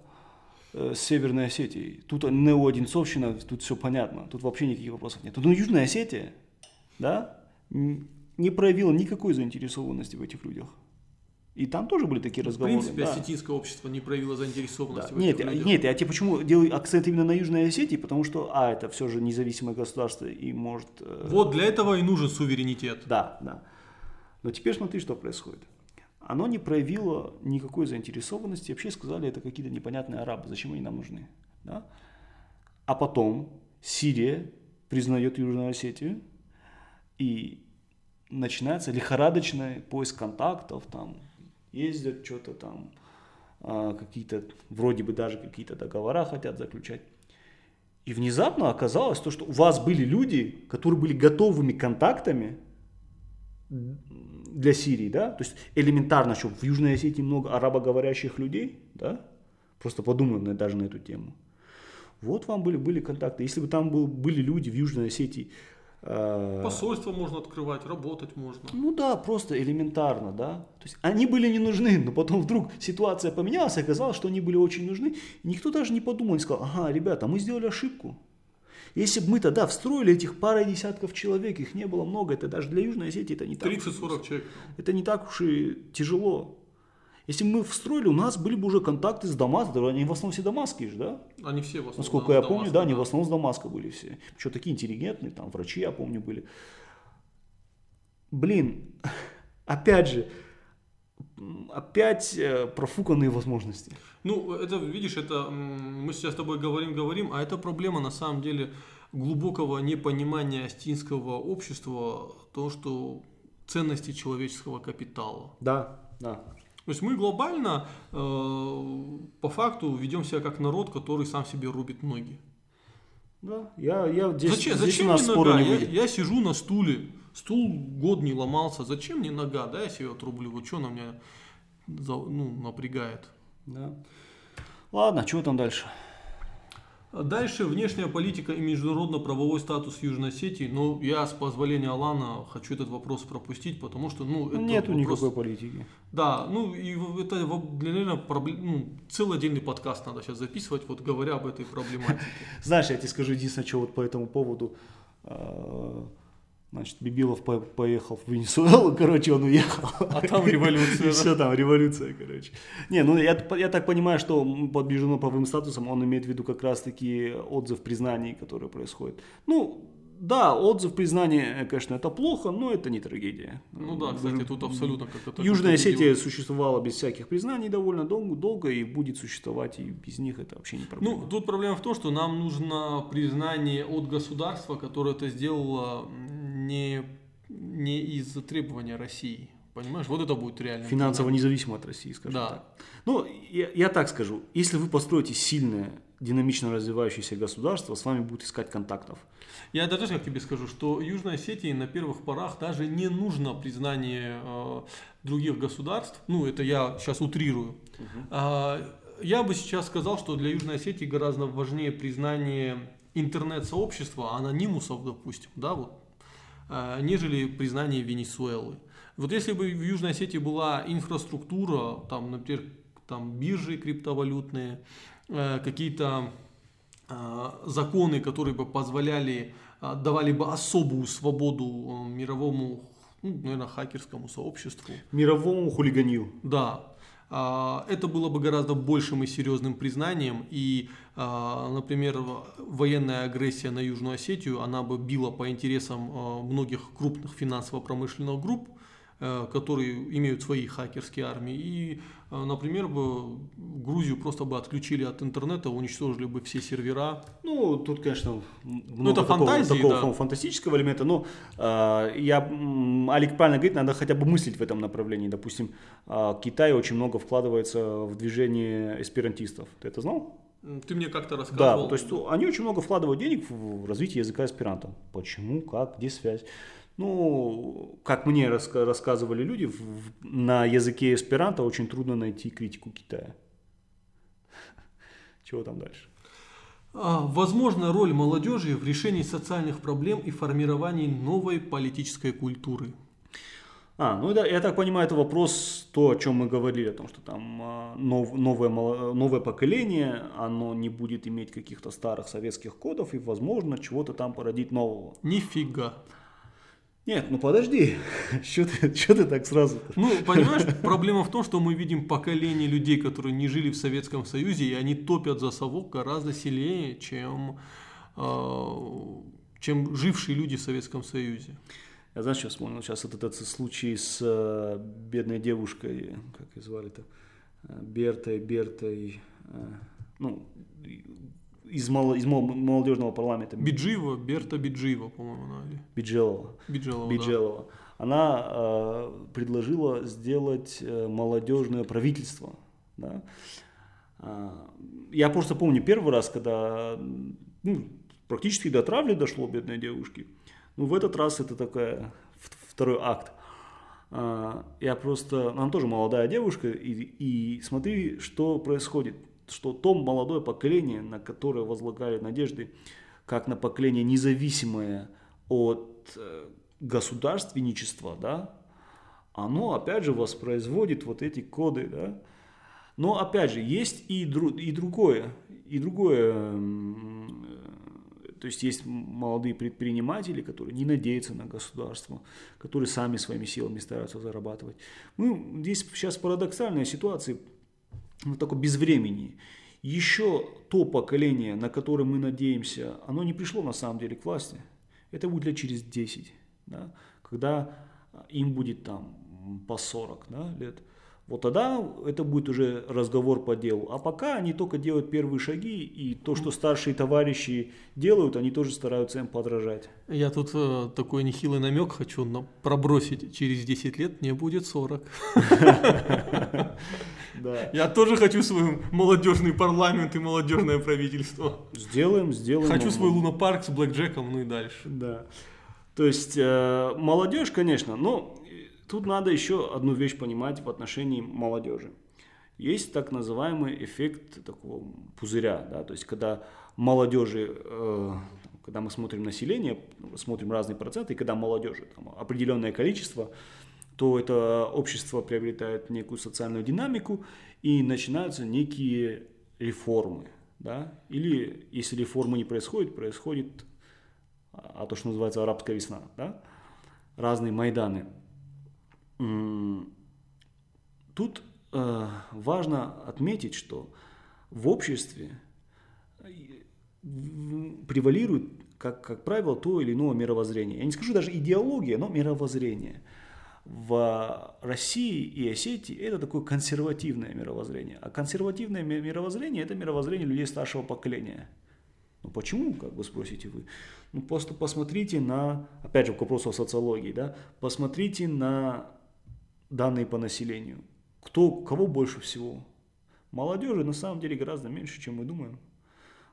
Э, С Северной Осетией. Тут неоодинцовщина, тут все понятно. Тут вообще никаких вопросов нет. Но Южная Осетия, да, не проявила никакой заинтересованности в этих людях. И там тоже были такие В разговоры. принципе, да. осетинское общество не проявило Да. заинтересованности в Нет, этих людях. нет, я тебе почему делаю акцент именно на Южной Осетии, потому что, а, это все же независимое государство и может... э, Вот для этого и нужен суверенитет. Да, да. Но теперь смотри, что происходит. Оно не проявило никакой заинтересованности, вообще сказали, это какие-то непонятные арабы, зачем они нам нужны. Да? А потом Сирия признает Южную Осетию, и начинается лихорадочный поиск контактов, там ездят что-то там, а, какие-то, вроде бы даже какие-то договора хотят заключать. И внезапно оказалось то, что у вас были люди, которые были готовыми контактами для Сирии, да, то есть элементарно, что в Южной Осетии много арабоговорящих людей, да, просто подумаем даже на эту тему. Вот вам были, были контакты. Если бы там был, были люди в Южной Осетии, Посольство можно открывать, работать можно. ну да, просто элементарно, да. То есть они были не нужны, но потом вдруг ситуация поменялась, и оказалось, что они были очень нужны. Никто даже не подумал, не сказал, ага, ребята, мы сделали ошибку. Если бы мы тогда встроили этих пара десятков человек, их не было много, это даже для Южной Осетии это не так. уж и 30-40 человек. это не так уж и тяжело. Если бы мы встроили, у нас были бы уже контакты с Дамаском, они в основном все дамасские же, да? Они все в основном. Насколько я с помню, Дамаска, да, они в основном с Дамаска были все. Причем такие интеллигентные, там врачи, я помню, были. Блин, опять же, опять э, профуканные возможности. Ну, это, видишь, это мы сейчас с тобой говорим, говорим, а это проблема на самом деле глубокого непонимания астинского общества, то, что ценности человеческого капитала. Да, да. То есть мы глобально, э, по факту, ведем себя как народ, который сам себе рубит ноги. Да, я, я здесь, зачем здесь зачем у нас мне спора нога? не Я, выйдет. я сижу на стуле, стул год не ломался. Зачем мне нога? Да, я себе отрублю. Вот что она меня ну, напрягает. Да. Ладно, что там дальше? А Дальше внешняя политика и международно-правовой статус Южной Осетии. Но я, с позволения Алана, хочу этот вопрос пропустить, потому что, ну, это Нету вопрос- никакой политики. Да, ну, и это, наверное, проблем- ну, целый отдельный подкаст надо сейчас записывать, вот говоря об этой проблематике. Знаешь, я тебе скажу единственное, что вот по этому поводу. Значит, Бибилов по- поехал в Венесуэлу, короче, он уехал. А там революция, И все там, революция, короче. Не, ну я, я так понимаю, что под международным статусом он имеет в виду как раз-таки отзыв признаний, которые происходят. Ну, да, отзыв признания, конечно, это плохо, но это не трагедия. Ну да, кстати, тут абсолютно как это... Южная Осетия существовала без всяких признаний довольно долго, долго и будет существовать, и без них это вообще не проблема. Ну, тут проблема в том, что нам нужно признание от государства, которое это сделало не, не из-за требования России. Понимаешь, вот это будет реально. Финансово независимо от России, скажем Да. так. Ну, я, я так скажу, если вы построите сильное, динамично развивающееся государство, с вами будут искать контактов. Я даже как тебе скажу, что Южной Осетии на первых порах даже не нужно признание э, других государств. Ну, это я сейчас утрирую. А, я бы сейчас сказал, что для Южной Осетии гораздо важнее признание интернет-сообщества, анонимусов, допустим, да, вот, э, нежели признание Венесуэлы. Вот если бы в Южной Осетии была инфраструктура, там, например, там биржи криптовалютные, какие-то э, законы, которые бы позволяли, э, давали бы особую свободу э, мировому, ну, наверное, хакерскому сообществу. Мировому хулиганью. Да, а, это было бы гораздо большим и серьезным признанием. И, а, например, военная агрессия на Южную Осетию, она бы била по интересам многих крупных финансово-промышленных групп, э, которые имеют свои хакерские армии. И, а, например, бы Грузию просто бы отключили от интернета, уничтожили бы все сервера. Ну, тут, конечно, много Ну, это такого, фантазии, такого да. фан- фантастического элемента, но э, я, Алик правильно говорит, надо хотя бы мыслить в этом направлении. Допустим, э, Китай очень много вкладывается в движение эсперантистов. Ты это знал? Ты мне как-то Да, рассказывал. то есть они очень много вкладывают денег в развитие языка эсперанто. Почему, как, где связь? Ну, как мне раска- рассказывали люди, в- в- на языке эсперанто очень трудно найти критику Китая. Чего там дальше? А, Возможна роль молодежи в решении социальных проблем и формировании новой политической культуры. А, ну да, я так понимаю, это вопрос, то, о чем мы говорили, о том, что там а, нов- новое, новое поколение, оно не будет иметь каких-то старых советских кодов и, возможно, чего-то там породить нового. Нифига. Нет, ну подожди, что ты, что ты так сразу? Ну, понимаешь, проблема в том, что мы видим поколение людей, которые не жили в Советском Союзе, и они топят за совок гораздо сильнее, чем, э, чем жившие люди в Советском Союзе. Я знаешь, сейчас вспомнил сейчас этот, этот случай с э, бедной девушкой, как ее звали-то, э, Бертой, Бертой, э, ну, из, мало, из молодежного парламента. Биджива, Берта Биджива, по-моему, она? Биджелова. Биджелова, Биджелова. Да. Она э, предложила сделать э, молодежное правительство. Да? Э, я просто помню первый раз, когда ну, практически до травли дошло бедной девушки. Ну, в этот раз это такая второй акт. Э, я просто, она тоже молодая девушка, и, и смотри, что происходит что то молодое поколение, на которое возлагали надежды, как на поколение независимое от э, государственничества, да, оно опять же воспроизводит вот эти коды, да. Но опять же есть и, дру, и другое, и другое, то есть есть молодые предприниматели, которые не надеются на государство, которые сами своими силами стараются зарабатывать. Ну, здесь сейчас парадоксальная ситуация, ну, такой безвремени. Еще то поколение, на которое мы надеемся, оно не пришло на самом деле к власти. Это будет лет через 10, да, когда им будет там по 40 да, лет. Вот тогда это будет уже разговор по делу. А пока они только делают первые шаги, и то, что старшие товарищи делают, они тоже стараются им подражать. Я тут э, такой нехилый намек хочу на пробросить. Через 10 лет мне будет 40. Да. Я тоже хочу свой молодежный парламент и молодежное правительство. Сделаем, сделаем. Хочу свой лунопарк с блэкджеком, ну и дальше. Да. То есть э, молодежь, конечно, но тут надо еще одну вещь понимать в отношении молодежи. Есть так называемый эффект такого пузыря, да, то есть когда молодежи, э, когда мы смотрим население, смотрим разные проценты, и когда молодежи там, определенное количество, то это общество приобретает некую социальную динамику и начинаются некие реформы. Да? Или если реформы не происходит, происходит а то, что называется арабская весна. Да? Разные майданы. Тут э, важно отметить, что в обществе э, превалирует, как, как правило, то или иное мировоззрение. Я не скажу даже идеология, но мировоззрение – в России и Осетии это такое консервативное мировоззрение. А консервативное мировоззрение – это мировоззрение людей старшего поколения. Ну почему, как вы спросите вы? Ну просто посмотрите на, опять же, к вопросу о социологии, да, посмотрите на данные по населению. Кто, кого больше всего? Молодежи на самом деле гораздо меньше, чем мы думаем.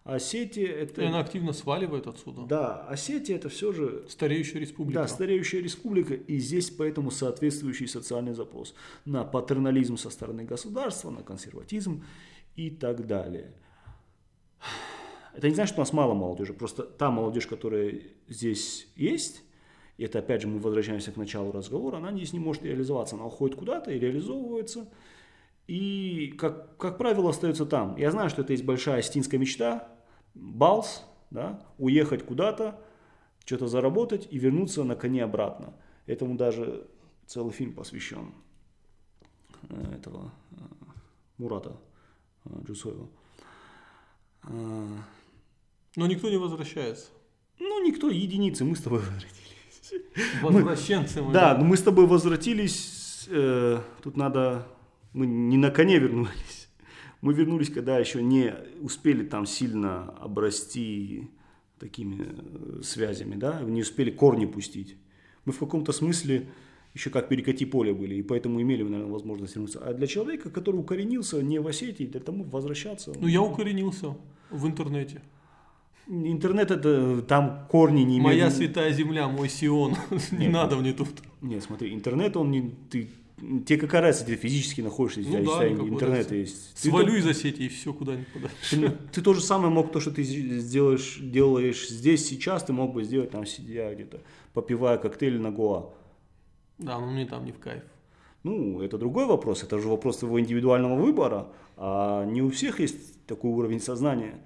Осетия это... И она активно сваливает отсюда. Да, Осетия это все же... Стареющая республика. Да, стареющая республика. И здесь поэтому соответствующий социальный запрос на патернализм со стороны государства, на консерватизм и так далее. Это не значит, что у нас мало молодежи. Просто та молодежь, которая здесь есть, и это опять же мы возвращаемся к началу разговора, она здесь не может реализоваться. Она уходит куда-то и реализовывается. И, как, как правило, остается там. Я знаю, что это есть большая астинская мечта, балс, да, уехать куда-то, что-то заработать и вернуться на коне обратно. Этому даже целый фильм посвящен э, этого э, Мурата э, Джусоева. Но никто не возвращается. Ну, никто, единицы, мы с тобой возвратились. Возвращенцы мы. Да, но мы с тобой возвратились, э, тут надо, мы не на коне вернулись. Мы вернулись, когда еще не успели там сильно обрасти такими э, связями, да, не успели корни пустить. Мы в каком-то смысле еще как перекати поле были, и поэтому имели, наверное, возможность вернуться. А для человека, который укоренился не в Осетии, для того возвращаться... Ну, я укоренился в интернете. Интернет это там корни не имеют. Моя святая земля, мой Сион. не надо мне тут. Нет, смотри, интернет он не ты Тебе какая разница, ты физически находишься, ну, да, интернет есть. Свалю ты, из Осетии и все куда-нибудь подальше. Ты, ты то же самое мог, то, что ты сделаешь, делаешь здесь, сейчас, ты мог бы сделать там, сидя где-то, попивая коктейль на Гоа. Да, но мне там не в кайф. Ну, это другой вопрос, это же вопрос твоего индивидуального выбора, а не у всех есть такой уровень сознания.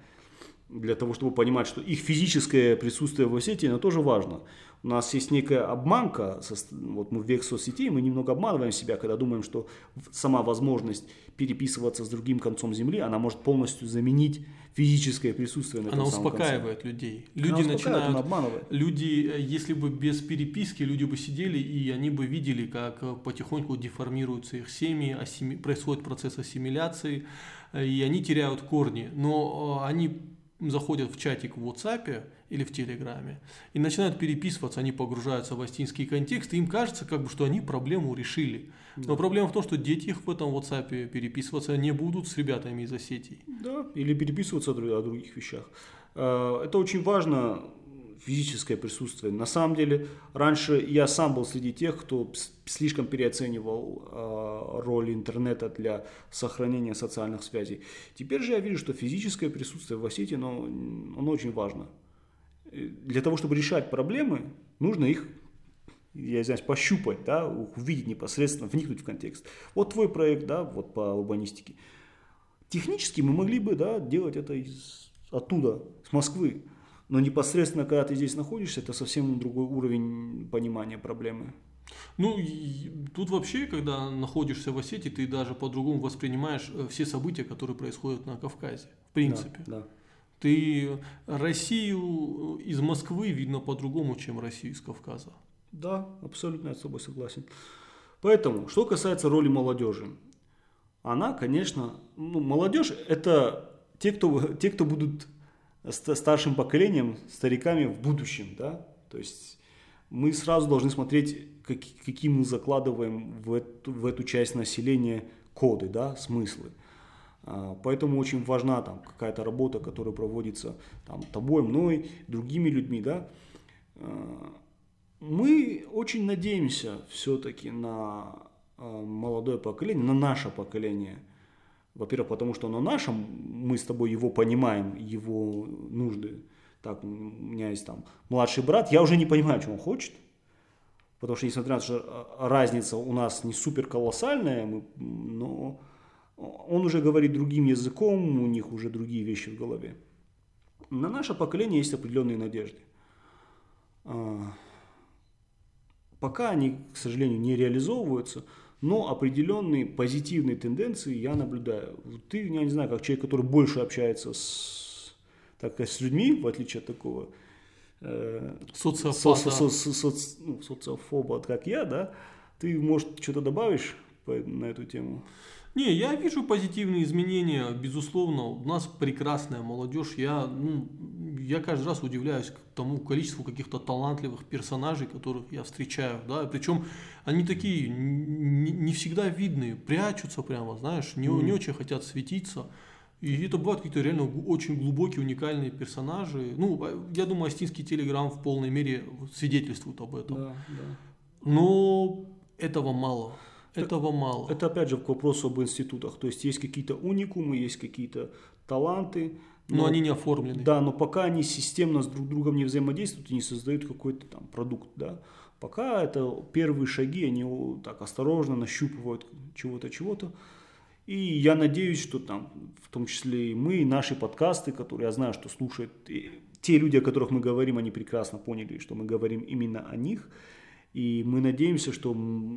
для того, чтобы понимать, что их физическое присутствие в сети, оно тоже важно. У нас есть некая обманка, вот мы в век соцсетей, мы немного обманываем себя, когда думаем, что сама возможность переписываться с другим концом земли, она может полностью заменить физическое присутствие на Она этом самом успокаивает конце. людей. Она Люди успокаивает, начинают, она обманывает. люди, э, если бы без переписки, люди бы сидели и они бы видели, как э, потихоньку деформируются их семьи, ассими- происходит процесс ассимиляции, э, и они теряют корни. Но они заходят в чатик в WhatsApp или в Телеграме и начинают переписываться, они погружаются в астинский контекст, и им кажется, как бы, что они проблему решили. Но проблема в том, что дети их в этом WhatsApp переписываться не будут с ребятами из Осетии. Да, или переписываться о друг- о других вещах. Э, Это очень важно, физическое присутствие. На самом деле, раньше я сам был среди тех, кто слишком переоценивал э, роль интернета для сохранения социальных связей. Теперь же я вижу, что физическое присутствие в Осетии, оно, оно очень важно. Для того, чтобы решать проблемы, нужно их я извиняюсь, пощупать, да, увидеть непосредственно, вникнуть в контекст. Вот твой проект, да, вот по урбанистике. Технически мы могли бы, да, делать это из, оттуда, с Москвы. Но непосредственно, когда ты здесь находишься, это совсем другой уровень понимания проблемы. Ну, тут вообще, когда находишься в Осетии, ты даже по-другому воспринимаешь э, все события, которые происходят на Кавказе. В принципе. Да, да. Ты Россию из Москвы видно по-другому, чем Россию из Кавказа. Да, абсолютно я с тобой согласен. Поэтому, что касается роли молодежи. Она, конечно, ну, молодежь это те, кто, те, кто будут ста- старшим поколением, стариками в будущем, да, то есть мы сразу должны смотреть, как, какие мы закладываем в эту, в эту часть населения коды, да, смыслы. А, Поэтому очень важна там какая-то работа, которая проводится там, тобой, мной, другими людьми, да. А, Мы очень надеемся все-таки на а, молодое поколение, на наше поколение. Во-первых, потому что оно наше, мы с тобой его понимаем, его нужды. Так, у меня есть там младший брат, я уже не понимаю, что он хочет. Потому что, несмотря на то, что разница у нас не супер колоссальная, мы, но он уже говорит другим языком, у них уже другие вещи в голове. На наше поколение есть определенные надежды. А, Пока они, к сожалению, не реализовываются, но определенные позитивные тенденции я наблюдаю. Ты, я не знаю, как человек, который больше общается с, так сказать, с людьми, в отличие от такого э, Социофата. со- со- со- соц- ну, социофоба, как я, да, ты, может, что-то добавишь по- на эту тему? Не, я вижу позитивные изменения, безусловно. У нас прекрасная молодежь. Я, ну, я каждый раз удивляюсь тому количеству каких-то талантливых персонажей, которых я встречаю. Да? Причем они такие не, не всегда видные, прячутся прямо, знаешь, не, не очень хотят светиться. И это бывают какие-то реально очень глубокие, уникальные персонажи. Ну, а, я думаю, Астинский телеграм в полной мере свидетельствует об этом. Да, да. Но этого мало. Этого мало. Это опять же к вопросу об институтах. То есть есть какие-то уникумы, есть какие-то таланты. Но они не оформлены. Да, но пока они системно с друг другом не взаимодействуют и не создают какой-то там продукт, да. Пока это первые шаги, они так осторожно нащупывают чего-то, чего-то. И я надеюсь, что там, в том числе и мы, и наши подкасты, которые я знаю, что слушают, те люди, о которых мы говорим, они прекрасно поняли, что мы говорим именно о них. И мы надеемся, что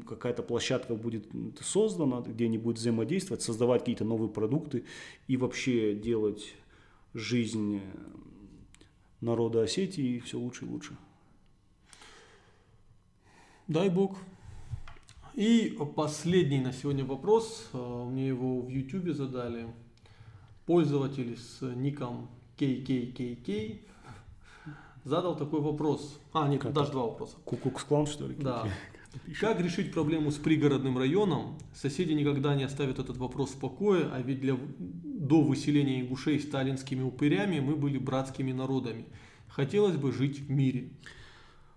какая-то площадка будет создана, где они будут взаимодействовать, создавать какие-то новые продукты и вообще делать жизнь э, народа Осетии все лучше и лучше. Дай бог. И последний на сегодня вопрос. э, Мне его в YouTube задали. Пользователь с ником KKKK задал такой вопрос. А, нет, Как даже два вопроса. Кукукс-клан, что ли? Да. Как решить проблему с пригородным районом? Соседи никогда не оставят этот вопрос в покое, а ведь для, до выселения ингушей сталинскими упырями мы были братскими народами. Хотелось бы жить в мире.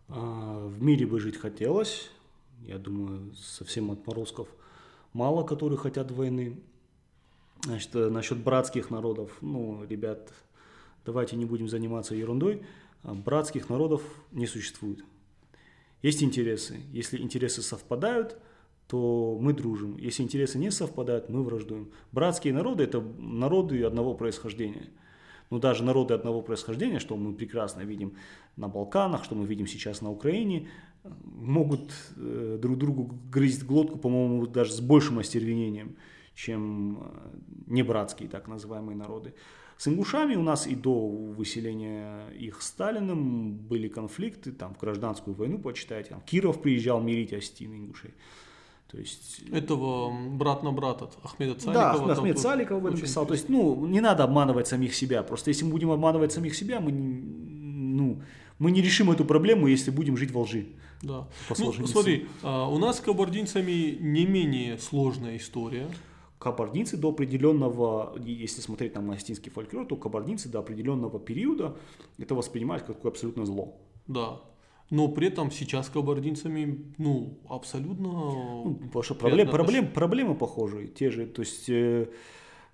А, В мире бы жить хотелось. Я думаю, совсем отморозков мало, которые хотят войны. Значит, э, насчет братских народов, ну, ребят, давайте не будем заниматься ерундой. А, Братских народов не существует. Есть интересы. Если интересы совпадают, то мы дружим. Если интересы не совпадают, мы враждуем. Братские народы – это народы одного происхождения. но даже народы одного происхождения, что мы прекрасно видим на Балканах, что мы видим сейчас на Украине, могут э, друг другу грызть глотку, по-моему, даже с большим остервенением, чем э, небратские так называемые народы. С ингушами у нас и до выселения их Сталиным были конфликты, там в гражданскую войну, почитайте, там Киров приезжал мирить Остин ингушей. То есть... Этого брат на брата Ахмеда Цаликова. Да, Ахмед Цаликов об этом писал. То есть, ну, не надо обманывать самих себя. Просто если мы будем обманывать самих себя, мы, ну, мы не решим эту проблему, если будем жить во лжи. Да. Ну, смотри, а, у нас с кабардинцами не менее сложная история. Кабардинцы до определенного, если смотреть там на астинский фольклор, то кабардинцы до определенного периода это воспринимают как такое абсолютно зло. Да. Но при этом сейчас кабардинцами, ну, абсолютно... Ну, потому что проблем, проблем, проблемы похожие, те же, то есть э,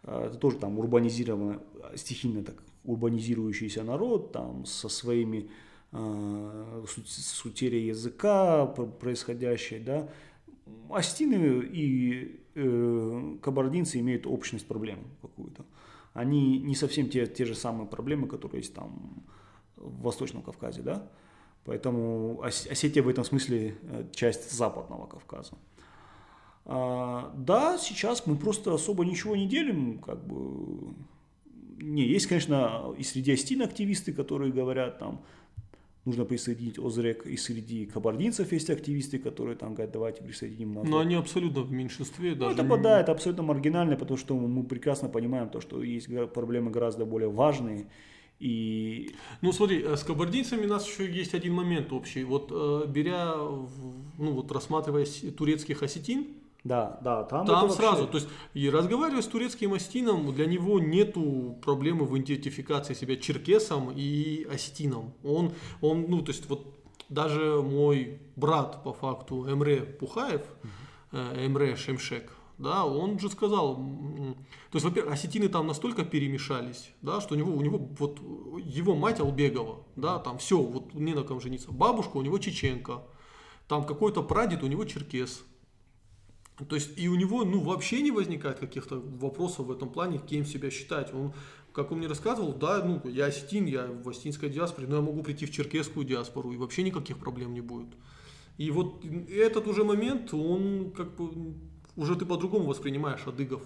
э, это тоже там урбанизированный, стихийно так урбанизирующийся народ, там со своими э, с утерей языка происходящей, да, Астины и э, кабардинцы имеют общность проблем какую-то. Они не совсем те, те же самые проблемы, которые есть там в Восточном Кавказе, да, Поэтому Осетия в этом смысле э, часть Западного Кавказа. А, да, сейчас мы просто особо ничего не делим, как бы. Не, есть, конечно, и среди остин активисты, которые говорят, там, нужно присоединить ОЗРЕК, и среди кабардинцев есть активисты, которые там говорят, давайте присоединим нас. Но они абсолютно в меньшинстве. Ну, это, да, это абсолютно маргинально, потому что мы прекрасно понимаем то, что есть проблемы гораздо более важные, и... Ну смотри, э, с кабардинцами у нас еще есть один момент общий. Вот э, беря, ну вот рассматривая турецких осетин, да, да, там, там сразу, вообще... то есть и разговаривая с турецким осетином, для него нету проблемы в идентификации себя черкесом и осетином. Он, он, ну то есть вот даже мой брат по факту Эмре Пухаев, э, Эмре Шемшек, да, он же сказал, то есть, во-первых, осетины там настолько перемешались, да, что у него, у него вот его мать Албегова, да, там все, вот не на ком жениться, бабушка у него чеченка, там какой-то прадед у него черкес, то есть и у него ну вообще не возникает каких-то вопросов в этом плане, кем себя считать. Он, как он мне рассказывал, да, ну я осетин, я в осетинской диаспоре, но я могу прийти в черкесскую диаспору и вообще никаких проблем не будет. И вот этот уже момент, он как бы уже ты по-другому воспринимаешь адыгов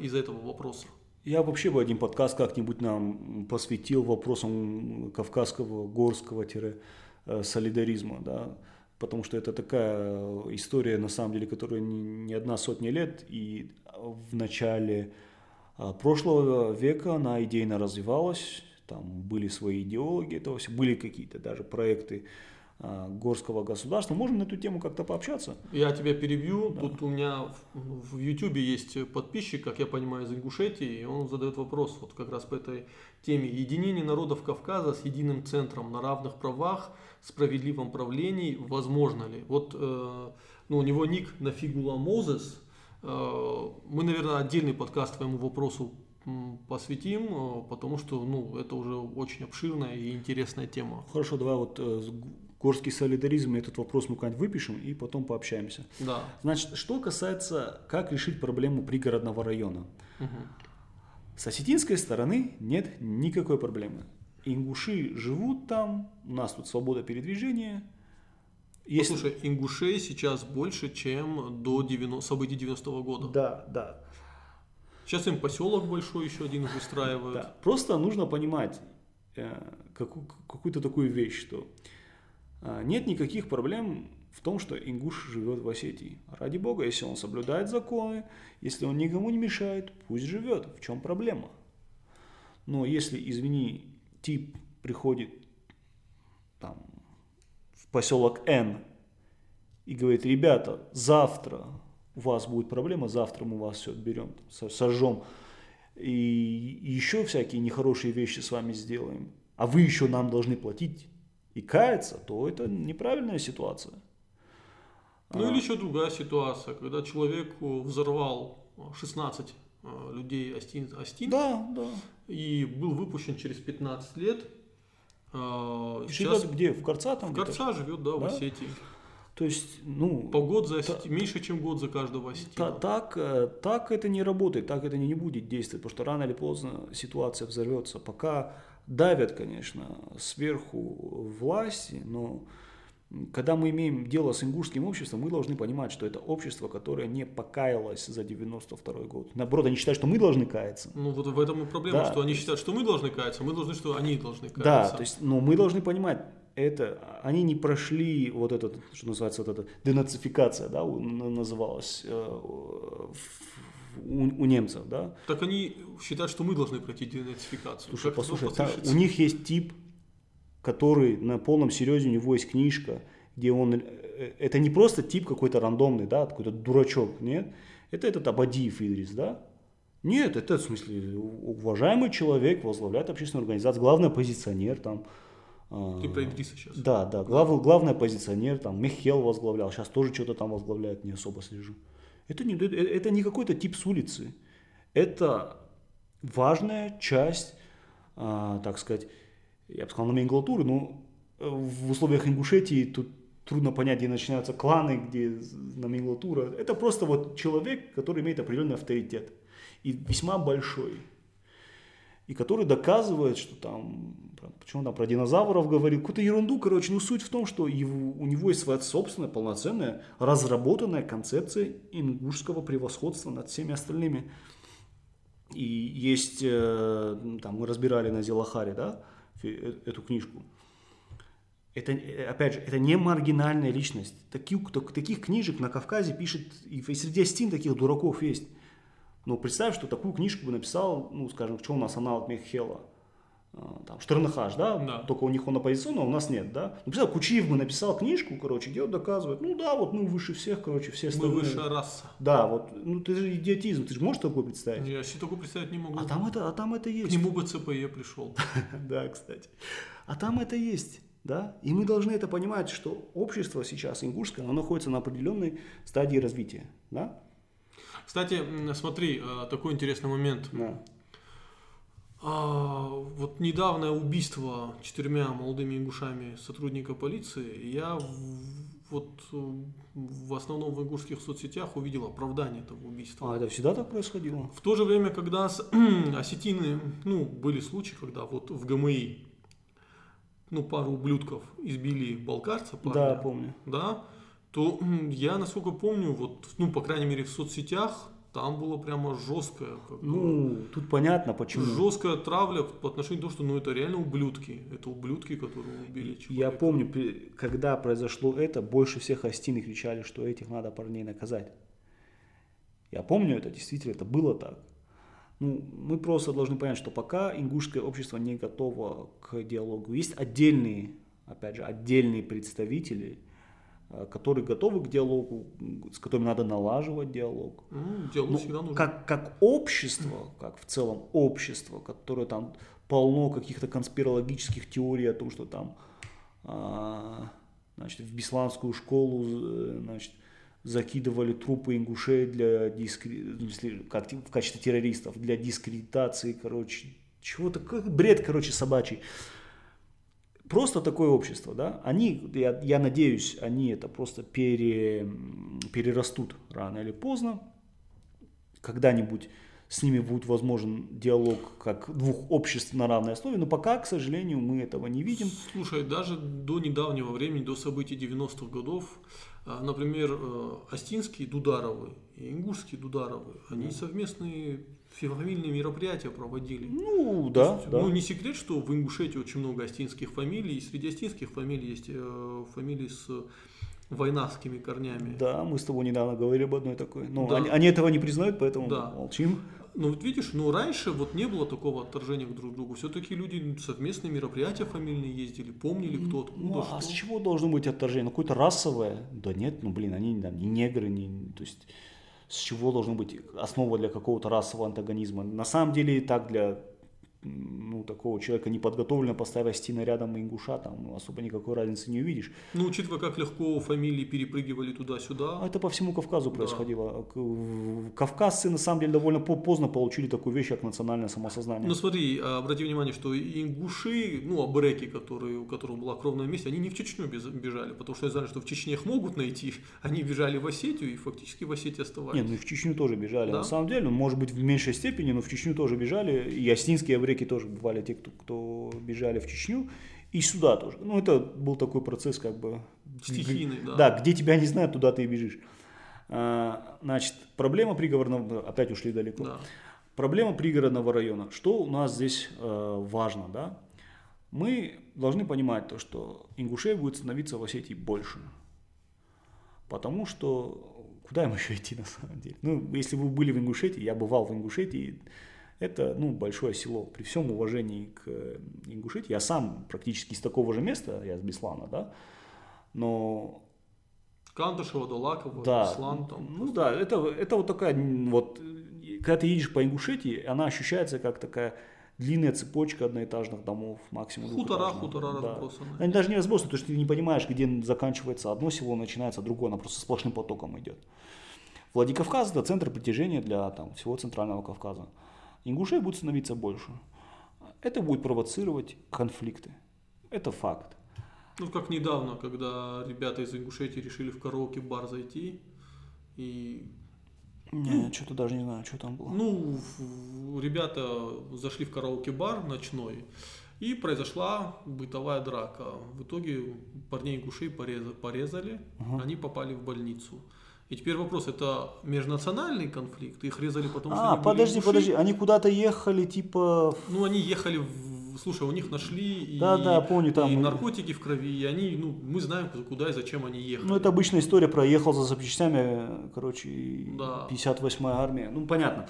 из-за этого вопроса. Я вообще бы один подкаст как-нибудь нам посвятил вопросам кавказского, горского э, солидаризма, да, потому что это такая история, на самом деле, которая не одна сотня лет, и в начале а, прошлого века она идейно развивалась, там были свои идеологи этого, были какие-то даже проекты горского государства. Можем на эту тему как-то пообщаться? Я тебя перебью. Да. Тут у меня в, в YouTube есть подписчик, как я понимаю, из Ингушетии, и он задает вопрос вот как раз по этой теме. Единение народов Кавказа с единым центром на равных правах, справедливом правлении, возможно ли? Вот э, ну, у него ник Нафигула Мозес. Э, мы, наверное, отдельный подкаст твоему вопросу посвятим, э, потому что ну, это уже очень обширная и интересная тема. Хорошо, давай вот э, горский солидаризм, этот вопрос мы как-нибудь выпишем и потом пообщаемся. Да. Значит, что касается, как решить проблему пригородного района. Угу. С осетинской стороны нет никакой проблемы. Ингуши живут там, у нас тут свобода передвижения. Если... Послушай, ингушей сейчас больше, чем до 90, событий 90-го года. Да, да. Сейчас им поселок большой еще один выстраивают. Да. Просто нужно понимать э, какую, какую-то такую вещь, что нет никаких проблем в том, что ингуш живет в Осетии. Ради бога, если он соблюдает законы, если он никому не мешает, пусть живет. В чем проблема? Но если, извини, тип приходит там, в поселок Н и говорит, ребята, завтра у вас будет проблема, завтра мы вас все отберем, сожжем, и еще всякие нехорошие вещи с вами сделаем, а вы еще нам должны платить и кается, то это неправильная ситуация. Ну а. или еще другая ситуация, когда человек взорвал 16 э, людей Астин, Астин да, да. и был выпущен через 15 лет. Э, сейчас, где? В Карца там? В Карца живет, да, да, в Осетии. То есть, ну... По год за осети... меньше, чем год за каждого осетина. Та, так, э, так это не работает, так это не будет действовать, потому что рано или поздно ситуация взорвется. Пока давят, конечно, сверху власти, но когда мы имеем дело с ингушским обществом, мы должны понимать, что это общество, которое не покаялось за 92 год. Наоборот, они считают, что мы должны каяться. Ну вот в этом и проблема, Да. что они считают, что мы должны каяться, мы должны, что они должны Да, каяться. то есть, но мы должны понимать, это, они не прошли вот этот, что называется, вот эта денацификация, да, называлась э, в- у, у немцев, да. Так они считают, что мы должны пройти денацификацию. Слушай, Как послушай, та- у них есть тип, который на полном серьезе, у него есть книжка, где он, э, это не просто тип какой-то рандомный, да, какой-то дурачок, нет, это этот Абадиев Идрис, да, нет, это в смысле уважаемый человек, возглавляет общественную организацию, главный оппозиционер там. а, Ты про Идриса сейчас. Да, да, глав, главный оппозиционер, там, Михел возглавлял, сейчас тоже что-то там возглавляет, не особо слежу. Это не, это, не какой-то тип с улицы, это важная часть, а, так сказать, я бы сказал, номенклатуры, но э, в условиях Ингушетии тут трудно понять, где начинаются кланы, где номенклатура. Это просто вот человек, который имеет определенный авторитет. И весьма большой и который доказывает, что там, почему там про динозавров говорил, какую-то ерунду, короче, ну суть в том, что его- у него есть своя собственная, полноценная, разработанная концепция ингушского превосходства над всеми остальными. И есть, э, там, мы разбирали на Зелахаре, да, э- эту книжку. Это, э, опять же, это не маргинальная личность. Таких, так- таких книжек на Кавказе пишет, и среди остин таких дураков есть. Но представь, что такую книжку бы написал, ну, скажем, что у нас аналог Мехела, а, там, Штернахаш, да? Да. только у них он оппозиционный, а у нас нет, да? Ну, представь, Кучиев бы написал книжку, короче, где он доказывает, ну да, вот мы выше всех, короче, все Мы остальные. высшая раса. Да, вот, ну ты же идиотизм, ты же можешь такое представить? Я себе такое представить не могу. А там это, а там это К есть. нему бы ЦПЕ пришел. Да, кстати. А там это есть, да? И мы должны это понимать, что общество сейчас ингушское, оно находится на определенной стадии развития, да? Кстати, смотри, э, такой интересный момент. Да. А, вот недавнее убийство четырьмя молодыми ингушами сотрудника полиции, я в- вот э, в основном в ингушских соцсетях увидел оправдание этого убийства. А это всегда так происходило? В то же время, когда с- осетины, ну, были случаи, когда вот в ГМИ, ну, пару ублюдков избили балкарца, парня, Да, помню. да, то я, насколько помню, вот, ну, по крайней мере, в соцсетях там было прямо жесткое, как бы, Ну, тут понятно, почему. жесткая травля по отношению к тому, что, ну, это реально ублюдки, это ублюдки, которые убили человека. Я помню, когда произошло это, больше всех остины кричали, что этих надо парней наказать. Я помню это, действительно, это было так. Ну, мы просто должны понять, что пока ингушское общество не готово к диалогу, есть отдельные, опять же, отдельные представители, которые готовы к диалогу, с которыми надо налаживать диалог. Ну, диалог Ну, всегда нужен. как, как общество, как в целом общество, которое там полно каких-то конспирологических теорий о том, что там а, значит, в Бесланскую школу э, значит, закидывали трупы ингушей для дискре... в смысле, как, в качестве террористов, для дискредитации, короче, чего-то, бред, короче, собачий. Просто такое общество, да, они, я, я надеюсь, они это просто пере, перерастут рано или поздно, когда-нибудь с ними будет возможен диалог как двух обществ на равной основе, но пока, к сожалению, мы этого не видим. Слушай, даже до недавнего времени, до событий 90-х годов, а, например, э, Остинские Дударовы и Ингушские Дударовы, они совместные фамильные мероприятия проводили. Ну, да, есть, да. Ну, не секрет, что в Ингушетии очень много остинских фамилий, и среди остинских фамилий есть э, фамилии с войнавскими корнями. Да, мы с тобой недавно говорили об одной такой. Но Да. они, они этого не признают, поэтому Да. молчим. Ну вот видишь, ну раньше вот не было такого отторжения к друг другу. Все-таки люди совместные мероприятия фамильные ездили, помнили кто откуда Ну, что. а с чего должно быть отторжение? Ну, какое-то расовое? Да нет, ну, блин, они там не негры, не, то есть с чего должна быть основа для какого-то расового антагонизма? На самом деле и так для ну, такого человека неподготовленного поставить стены рядом ингуша, там ну, особо никакой разницы не увидишь. Ну, учитывая, как легко фамилии перепрыгивали туда-сюда. А это по всему Кавказу происходило. Да. Кавказцы, на самом деле, довольно поздно получили такую вещь, как национальное самосознание. Ну, смотри, обрати внимание, что ингуши, ну, абреки, которые, у которых была кровная месть, они не в Чечню бежали, потому что они знали, что в Чечне их могут найти. Они бежали в Осетию и фактически в Осетии оставались. Нет, ну и в Чечню тоже бежали. Да? На самом деле, ну, может быть, в меньшей степени, но в Чечню тоже бежали. И осетинские абреки греки тоже бывали те, кто, кто бежали в Чечню, и сюда тоже. Ну, это был такой процесс, как бы... Стихийный, да. Да, где тебя не знают, туда ты и бежишь. А, значит, проблема пригородного... Опять ушли далеко. Да. Проблема пригородного района. Что у нас здесь э, важно, да? Мы должны понимать то, что ингушей будет становиться в Осетии больше. Потому что куда им еще идти на самом деле? Ну, если вы были в Ингушетии, я бывал в Ингушетии, это ну, большое село. При всем уважении к э, Ингушетии, я сам практически из такого же места, я из Беслана, да, но... Кандышево, Долаково, да, Беслан там. Ну да, это, это вот такая вот, когда ты едешь по Ингушетии, она ощущается как такая длинная цепочка одноэтажных домов, максимум Хутора, хутора да. разбросаны. Они даже не разбросаны, потому что ты не понимаешь, где заканчивается одно село, начинается другое, она просто сплошным потоком идет. Владикавказ – это центр притяжения для там, всего Центрального Кавказа ингушей будет становиться больше. Это будет провоцировать конфликты. Это факт. Ну, как недавно, когда ребята из Ингушетии решили в караоке-бар зайти и... Не, ну, что-то даже не знаю, что там было. Ну, ребята зашли в караоке-бар ночной, и произошла бытовая драка. В итоге парней ингушей порезали, угу. они попали в больницу. И теперь вопрос, это межнациональный конфликт? Их резали потому, что А, подожди, подожди, они куда-то ехали, типа... Ну, они ехали, в... слушай, у них нашли и, да, да, помню, там... и наркотики в крови, и они, ну, мы знаем, куда и зачем они ехали. Ну, это обычная история, проехал за запчастями, короче, да. 58-я армия, ну, понятно.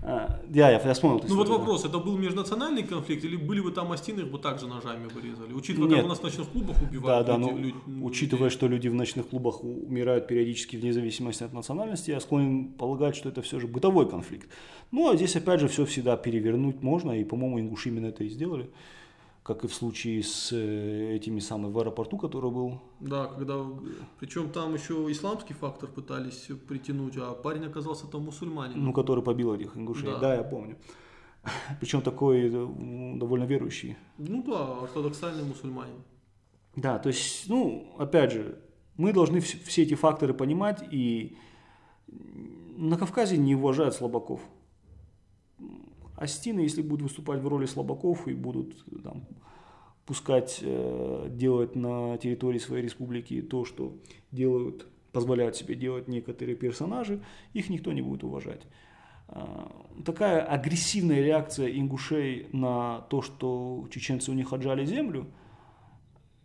А, я, я, я вспомнил. Ну вот вопрос, это был межнациональный конфликт или были бы там остины, их бы также ножами вырезали? Учитывая, Нет. как у нас в ночных клубах убивают. Да, да, люди, ну, люди, учитывая, что люди в ночных клубах умирают периодически вне зависимости от национальности, я склонен полагать, что это все же бытовой конфликт. Ну а здесь опять же все всегда перевернуть можно, и, по-моему, ингуши именно это и сделали как и в случае с э, этими самыми в аэропорту, который был. Да, когда, причем там еще исламский фактор пытались притянуть, а парень оказался там мусульманин. Ну, который побил этих ингушей, да, да я помню. Причем такой э, довольно верующий. Ну да, ортодоксальный мусульманин. Да, то есть, ну, опять же, мы должны все эти факторы понимать, и на Кавказе не уважают слабаков. Астины, если будут выступать в роли слабаков и будут там, пускать э, делать на территории своей республики то, что делают, позволяют себе делать некоторые персонажи, их никто не будет уважать. Э, такая агрессивная реакция ингушей на то, что чеченцы у них отжали землю,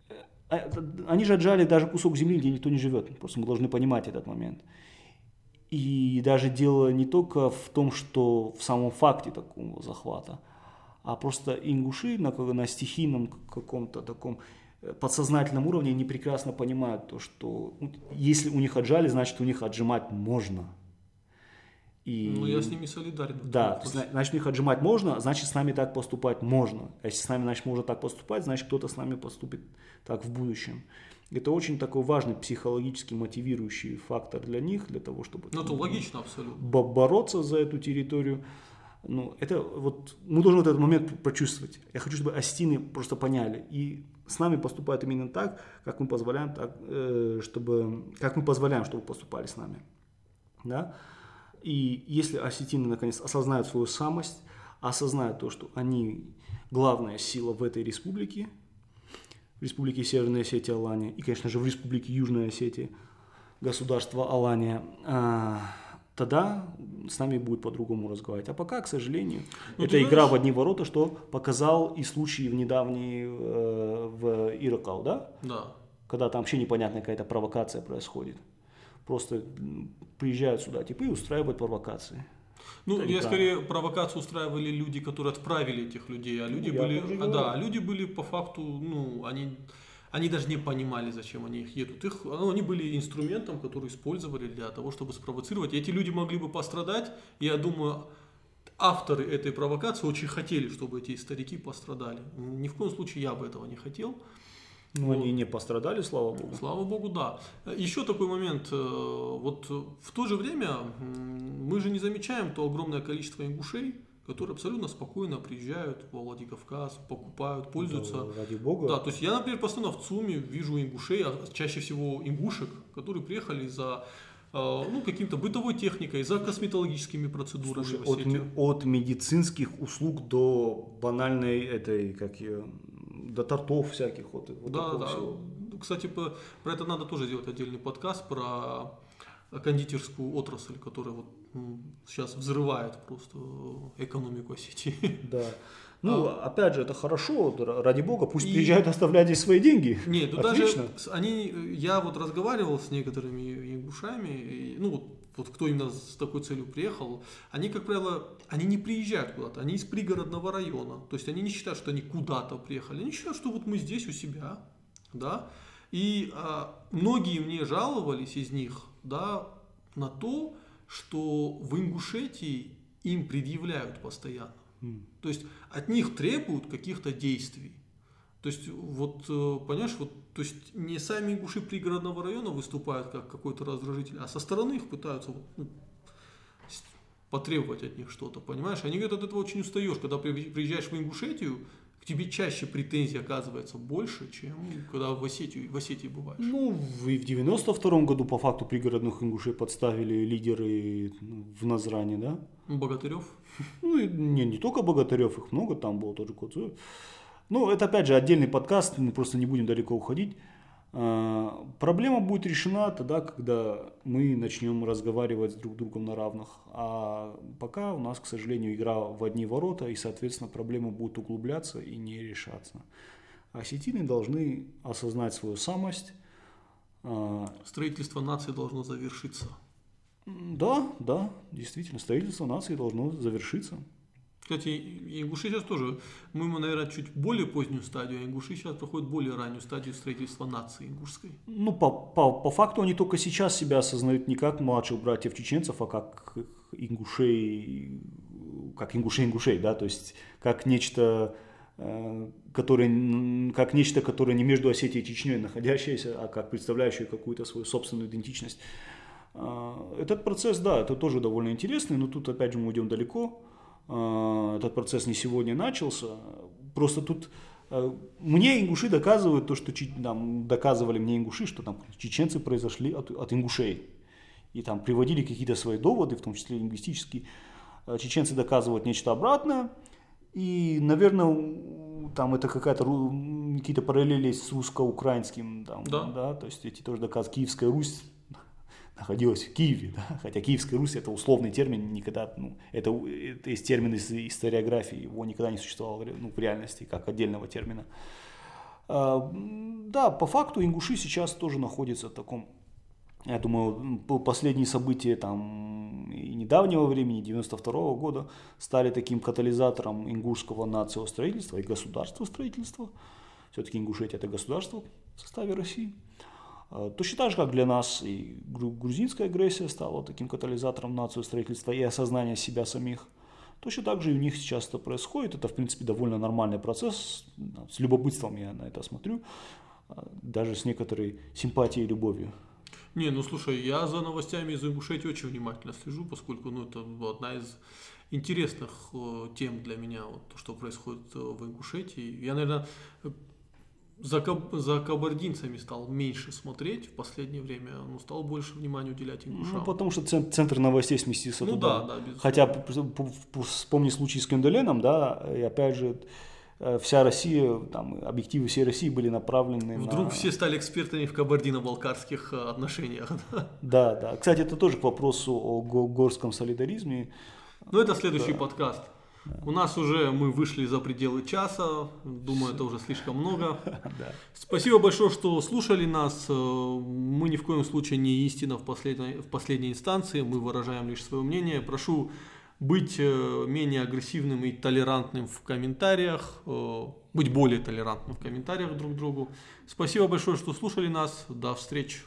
э, они же отжали даже кусок земли, где никто не живет. Просто мы должны понимать этот момент. И даже дело не только в том, что в самом факте такого захвата, а просто ингуши на, на стихийном каком-то таком э, подсознательном уровне они прекрасно понимают то, что ну, если у них отжали, значит у них отжимать можно. И, ну, я с ними солидарен. Да, значит, у них отжимать можно, значит, с нами так поступать можно. А если с нами, значит, можно так поступать, значит, кто-то с нами поступит так в будущем. Это очень такой важный психологически мотивирующий фактор для них, для того, чтобы... Ну, это логично абсолютно. Бороться за эту территорию. Ну, это вот, мы должны вот этот момент прочувствовать. Я хочу, чтобы остины просто поняли. И с нами поступают именно так, как мы позволяем, так, э, чтобы, как мы позволяем, чтобы поступали с нами. Да? И если осетины наконец осознают свою самость, осознают то, что они главная сила в этой республике, в Республике Северная Осетия, Алания, и, конечно же, в Республике Южная Осетия, государство Алания, а, тогда с нами будет по-другому разговаривать. А пока, к сожалению, ну, это игра знаешь... в одни ворота, что показал и случай в недавний э, в Иракал, да? Да. Когда там вообще непонятная какая-то провокация происходит. Просто приезжают сюда, типа, и устраивают провокации. Ну, я скорее провокацию устраивали люди, которые отправили этих людей, а люди ну, были, а, да, а люди были по факту, ну, они, они даже не понимали, зачем они их едут. Их, ну, они были инструментом, который использовали для того, чтобы спровоцировать. И эти люди могли бы пострадать, я думаю, авторы этой провокации очень хотели, чтобы эти старики пострадали. Ни в коем случае я бы этого не хотел. Ну, они не пострадали, слава богу. Слава богу, да. Еще такой момент. э, Вот в то же время мы же не замечаем то огромное количество ингушей, которые абсолютно спокойно приезжают во Владикавказ, покупают, пользуются. Да, ради бога. Да, то есть я, например, постоянно в ЦУМе вижу ингушей, а чаще всего ингушек, которые приехали за э, ну, каким-то бытовой техникой, за косметологическими процедурами. Слушай, от, от медицинских услуг до банальной этой, как ее, до тортов всяких. Вот, вот Да, такого да. всего. Кстати, по- про это надо тоже сделать отдельный подкаст про кондитерскую отрасль, которая вот сейчас взрывает просто экономику Осетии. Да. Ну, опять же, это хорошо, ради бога, пусть А. И- приезжают, оставляют здесь свои деньги. Нет, ну Отлично. даже они, э, я вот разговаривал с некоторыми ингушами, и, ну вот, вот кто именно с такой целью приехал, они, как правило, они не приезжают куда-то, они из пригородного района, то есть они не считают, что они куда-то приехали, они считают, что вот мы здесь у себя, да, и а, многие мне жаловались из них, да, на то, что в Ингушетии им предъявляют постоянно. М. То есть от них требуют каких-то действий. То есть, вот, э, понимаешь, вот, то есть не сами ингуши пригородного района выступают как какой-то раздражитель, а со стороны их пытаются ну, потребовать от них что-то, понимаешь? Они говорят, от этого очень устаешь. Когда при- приезжаешь в Ингушетию, к тебе чаще претензий оказывается больше, чем когда в Осетию, в Осетии бываешь. Ну, и в 92 году по факту пригородных ингушей подставили лидеры ну, в Назране, да? Богатырев? Ну, и не, не только Богатырев, их много, там был тоже Куцуев. Ну, это опять же отдельный подкаст, мы просто не будем далеко уходить. А, Проблема будет решена тогда, когда мы начнем разговаривать с друг другом на равных. А пока у нас, к сожалению, игра в одни ворота, и, соответственно, проблемы будут углубляться и не решаться. Осетины должны осознать свою самость. А, Строительство нации должно завершиться. Да, да, действительно, строительство нации должно завершиться. Кстати, ингуши сейчас тоже, мы, наверное, чуть более позднюю стадию, а ингуши сейчас проходят более раннюю стадию строительства нации ингушской. Ну, по, по, по факту они только сейчас себя осознают не как младших братьев чеченцев, а как ингушей, как ингушей-ингушей, да, то есть как нечто, э, которое, как нечто, которое не между Осетией и Чечней находящееся, а как представляющее какую-то свою собственную идентичность. А, Этот процесс, да, это тоже довольно интересный, но тут опять же мы уйдем далеко. Этот процесс не сегодня начался. Просто тут э, мне ингуши доказывают то, что там, доказывали мне ингуши, что там чеченцы произошли от, от ингушей. И там приводили какие-то свои доводы, в том числе лингвистические. Э, Чеченцы доказывают нечто обратное. И, наверное, там это какая-то какие-то параллели с русско-украинским, там, Да. да, то есть эти тоже доказывают, Киевская Русь находилась в Киеве, да, хотя Киевская Русь это условный термин, никогда, ну, это, это есть термин из историографии, его никогда не существовало ну, в реальности как отдельного термина. А, Да, по факту ингуши сейчас тоже находятся в таком, я думаю, последние события там и недавнего времени, 92 года, стали таким катализатором ингушского нациостроительства и государства строительства. Все-таки Ингушетия это государство в составе России. А, Точно так же, как для нас и гру- грузинская агрессия стала таким катализатором нациостроительства и осознания себя самих. Точно так же и у них сейчас это происходит. Это, в принципе, довольно нормальный процесс. С любопытством я на это смотрю. а, Даже с некоторой симпатией и любовью. Не, ну слушай, я за новостями из Ингушетии очень внимательно слежу, поскольку ну, это одна из интересных э, тем для меня, вот, то, что происходит э, в Ингушетии. Я, наверное, э, за, каб- за кабардинцами стал меньше смотреть в последнее время, ну, стал больше внимания уделять ингушам. Ну, потому что цен- центр новостей сместился Ну туда. да, да, безусловно. Хотя, вспомни случай с Кенделеном, да, и опять же, э, вся Россия, там, объективы всей России были направлены Вдруг на... все стали экспертами в кабардино-балкарских э, отношениях. Да, да. Кстати, это тоже к вопросу о го- горском солидаризме. Но это следующий подкаст. У нас уже мы вышли за пределы часа. Думаю, это уже слишком много. Да. Спасибо большое, что слушали нас. Э, Мы ни в коем случае не истина в последней, в последней инстанции. Мы выражаем лишь свое мнение. Прошу быть э, менее агрессивным и толерантным в комментариях, э, быть более толерантным в комментариях друг к другу. Спасибо большое, что слушали нас. До встречи.